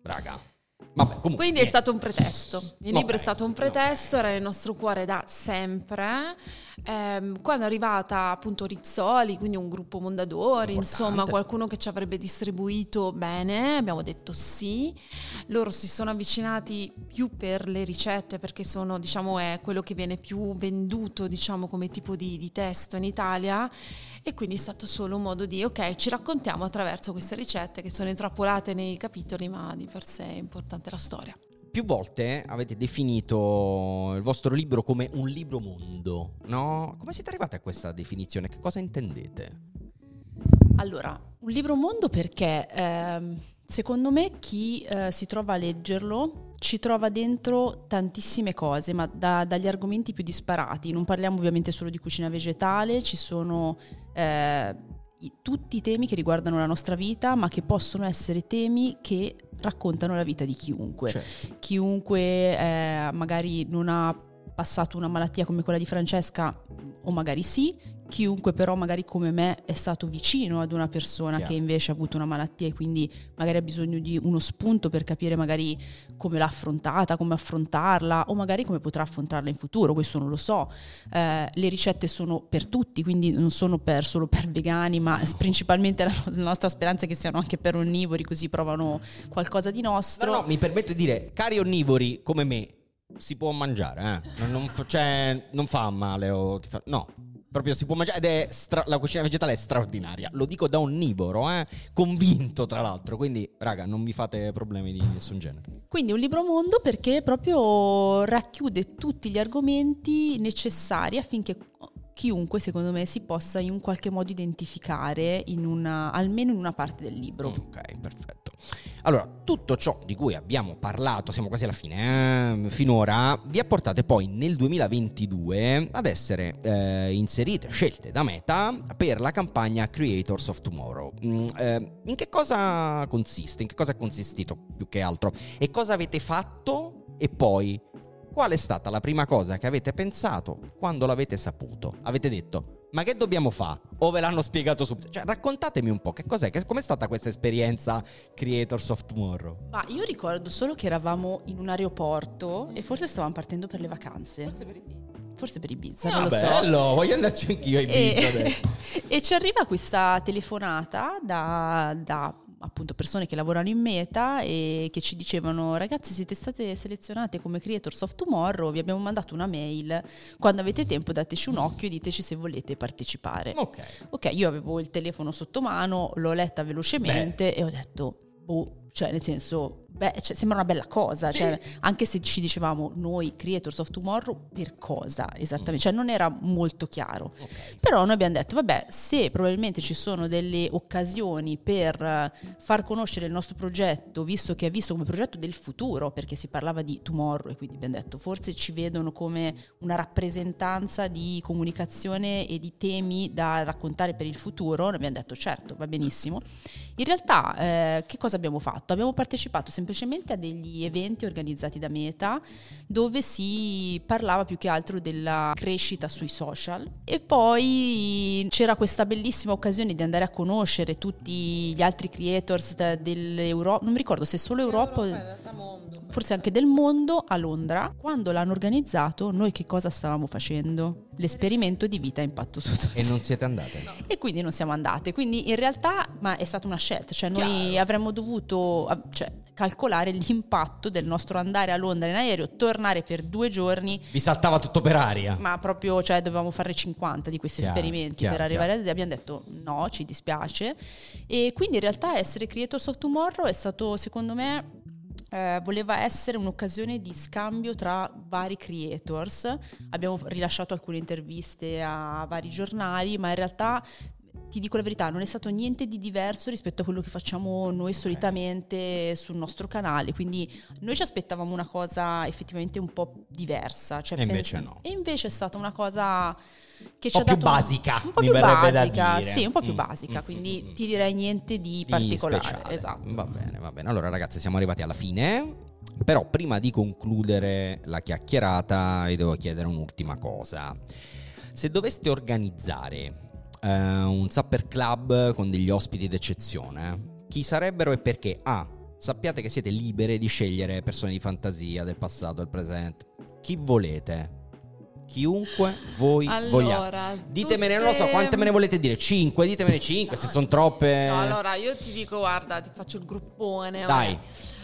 Raga. Vabbè, comunque, Quindi niente. è stato un pretesto. Il no, libro è stato un pretesto, no. era nel nostro cuore da sempre. Eh, quando è arrivata appunto Rizzoli, quindi un gruppo Mondadori, Importante. insomma qualcuno che ci avrebbe distribuito bene, abbiamo detto sì. Loro si sono avvicinati più per le ricette perché sono, diciamo, è quello che viene più venduto, diciamo, come tipo di, di testo in Italia e quindi è stato solo un modo di, ok, ci raccontiamo attraverso queste ricette che sono intrappolate nei capitoli, ma di per sé è importante la storia. Più volte avete definito il vostro libro come un libro mondo, no? Come siete arrivati a questa definizione? Che cosa intendete? Allora, un libro mondo perché eh, secondo me chi eh, si trova a leggerlo ci trova dentro tantissime cose, ma da, dagli argomenti più disparati. Non parliamo ovviamente solo di cucina vegetale, ci sono eh, i, tutti i temi che riguardano la nostra vita, ma che possono essere temi che raccontano la vita di chiunque. Certo. Chiunque eh, magari non ha passato una malattia come quella di Francesca, o magari sì, chiunque però magari come me è stato vicino ad una persona Chiaro. che invece ha avuto una malattia e quindi magari ha bisogno di uno spunto per capire magari come l'ha affrontata, come affrontarla o magari come potrà affrontarla in futuro, questo non lo so. Eh, le ricette sono per tutti, quindi non sono per, solo per vegani, ma principalmente la, la, nostra speranza è che siano anche per onnivori, così provano qualcosa di nostro. No, no, mi permetto di dire, cari onnivori come me, si può mangiare, eh? non, non, cioè, non fa male o ti fa... No, proprio si può mangiare ed è stra- la cucina vegetale è straordinaria. Lo dico da onnivoro, eh? convinto tra l'altro. Quindi, raga, non vi fate problemi di nessun genere. Quindi un libro mondo perché proprio racchiude tutti gli argomenti necessari affinché chiunque, secondo me, si possa in un qualche modo identificare in una, almeno in una parte del libro. Ok, perfetto. Allora, tutto ciò di cui abbiamo parlato, siamo quasi alla fine, eh, finora, vi ha portate poi nel 2022 ad essere eh, inserite, scelte da Meta per la campagna Creators of Tomorrow. Mm, eh, in che cosa consiste? In che cosa è consistito più che altro? E cosa avete fatto? E poi qual è stata la prima cosa che avete pensato quando l'avete saputo? Avete detto, ma che dobbiamo fare? O ve l'hanno spiegato subito? Cioè, raccontatemi un po' che cos'è, che, com'è stata questa esperienza Creators of Tomorrow? Ma io ricordo solo che eravamo in un aeroporto e forse stavamo partendo per le vacanze. Forse per Ibiza. Forse per Ibiza, ah, non lo bello, so. bello, voglio andarci anch'io a Ibiza e, adesso. e ci arriva questa telefonata da, da appunto persone che lavorano in Meta e che ci dicevano ragazzi siete state selezionate come Creators of Tomorrow, vi abbiamo mandato una mail, quando avete tempo dateci un occhio e diteci se volete partecipare. Ok. Ok, io avevo il telefono sotto mano, l'ho letta velocemente Beh. e ho detto boh cioè nel senso beh, cioè, sembra una bella cosa, sì. cioè, anche se ci dicevamo noi creators of tomorrow per cosa esattamente, mm. cioè non era molto chiaro. Okay. Però noi abbiamo detto, vabbè, se probabilmente ci sono delle occasioni per eh, far conoscere il nostro progetto, visto che è visto come progetto del futuro, perché si parlava di tomorrow e quindi abbiamo detto, forse ci vedono come una rappresentanza di comunicazione e di temi da raccontare per il futuro, noi abbiamo detto, certo, va benissimo. In realtà, eh, che cosa abbiamo fatto? Abbiamo partecipato semplicemente a degli eventi organizzati da Meta dove si parlava più che altro della crescita sui social e poi c'era questa bellissima occasione di andare a conoscere tutti gli altri creators dell'Europa, non mi ricordo se solo Europa, Europa forse anche del mondo a Londra. Quando l'hanno organizzato noi che cosa stavamo facendo? L'esperimento di vita a impatto su. E non siete andate? No. E quindi non siamo andate. Quindi in realtà ma è stata una scelta, cioè noi Chiaro. avremmo dovuto, cioè, calcolare l'impatto del nostro andare a Londra in aereo, tornare per due giorni. Vi saltava tutto per aria. Ma proprio, cioè, dovevamo fare 50 di questi chiaro, esperimenti chiaro, per arrivare chiaro. a abbiamo detto no, ci dispiace. E quindi in realtà essere Creators of Tomorrow è stato, secondo me, eh, voleva essere un'occasione di scambio tra vari creators. Abbiamo rilasciato alcune interviste a vari giornali, ma in realtà ti dico la verità, non è stato niente di diverso rispetto a quello che facciamo noi solitamente sul nostro canale, quindi noi ci aspettavamo una cosa effettivamente un po' diversa. Cioè e invece no. E invece è stata una cosa che ci ha dato... basica, un po' più basica, sì, un po' più mm. basica, quindi mm. ti direi niente di, di particolare. Speciale. Esatto. Va bene, va bene. Allora ragazzi, siamo arrivati alla fine. Però prima di concludere la chiacchierata vi devo chiedere un'ultima cosa. Se doveste organizzare eh, un supper club con degli ospiti d'eccezione, chi sarebbero e perché? A. Sappiate che siete libere di scegliere persone di fantasia del passato, del presente. Chi volete? Chiunque voi allora, vogliate. Ditemene, tutte... non lo so, quante me ne volete dire? Cinque? Ditemene cinque, no, se sono troppe. No, allora io ti dico, guarda, ti faccio il gruppone. Dai. Vabbè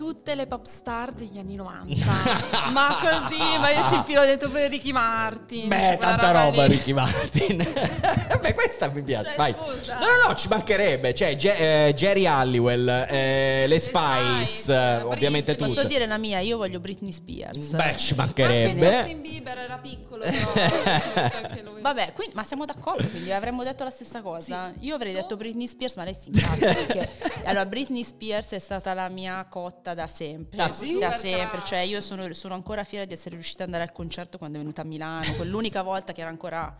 tutte le pop star degli anni 90. ma così, ma io ci infilo dentro pure Ricky Martin. Beh, cioè tanta roba, roba Ricky Martin. Beh, questa mi piace. Cioè, Vai. Scusa. No, no, no, ci mancherebbe. Cioè, Ge- eh, Jerry Halliwell, eh, le, le Spice, Spice eh, ovviamente tutte. Posso dire la mia, io voglio Britney Spears. Beh, ci mancherebbe. Anche Justin Bieber era piccolo, però. Vabbè, quindi, ma siamo d'accordo, quindi avremmo detto la stessa cosa. Sì. Io avrei detto Britney Spears, ma lei si incazza perché allora Britney Spears è stata la mia cotta da sempre. Ah, sì? Da sempre, cioè io sono, sono ancora fiera di essere riuscita ad andare al concerto quando è venuta a Milano, quell'unica volta che era ancora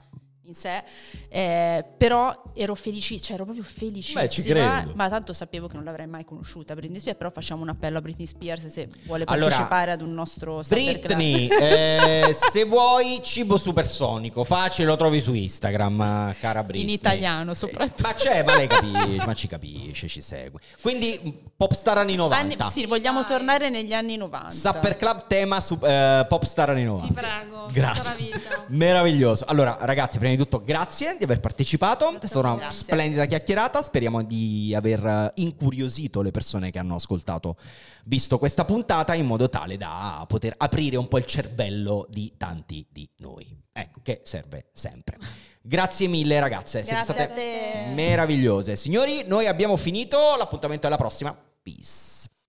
in sé, eh, però ero felice, cioè ero proprio felicissima, Beh, ma tanto sapevo che non l'avrei mai conosciuta Britney Spears, però facciamo un appello a Britney Spears se vuole partecipare allora, ad un nostro Britney, eh, se vuoi cibo supersonico, facile, lo trovi su Instagram, cara Britney. In italiano soprattutto. Ma c'è, ma lei capisce, ma ci capisce, ci segue. Quindi popstar anni 90. Anni, sì, vogliamo Dai. tornare negli anni 90. Supper Club tema su, eh, popstar anni 90. Ti prego. Grazie. Meraviglioso. Allora, ragazzi, prima di tutto grazie di aver partecipato, è stata una grazie. splendida chiacchierata, speriamo di aver eh, incuriosito le persone che hanno ascoltato, visto questa puntata, in modo tale da poter aprire un po' il cervello di tanti di noi. Ecco, che serve sempre. Grazie mille ragazze, siete state meravigliose. Signori, noi abbiamo finito, l'appuntamento è alla prossima. Peace.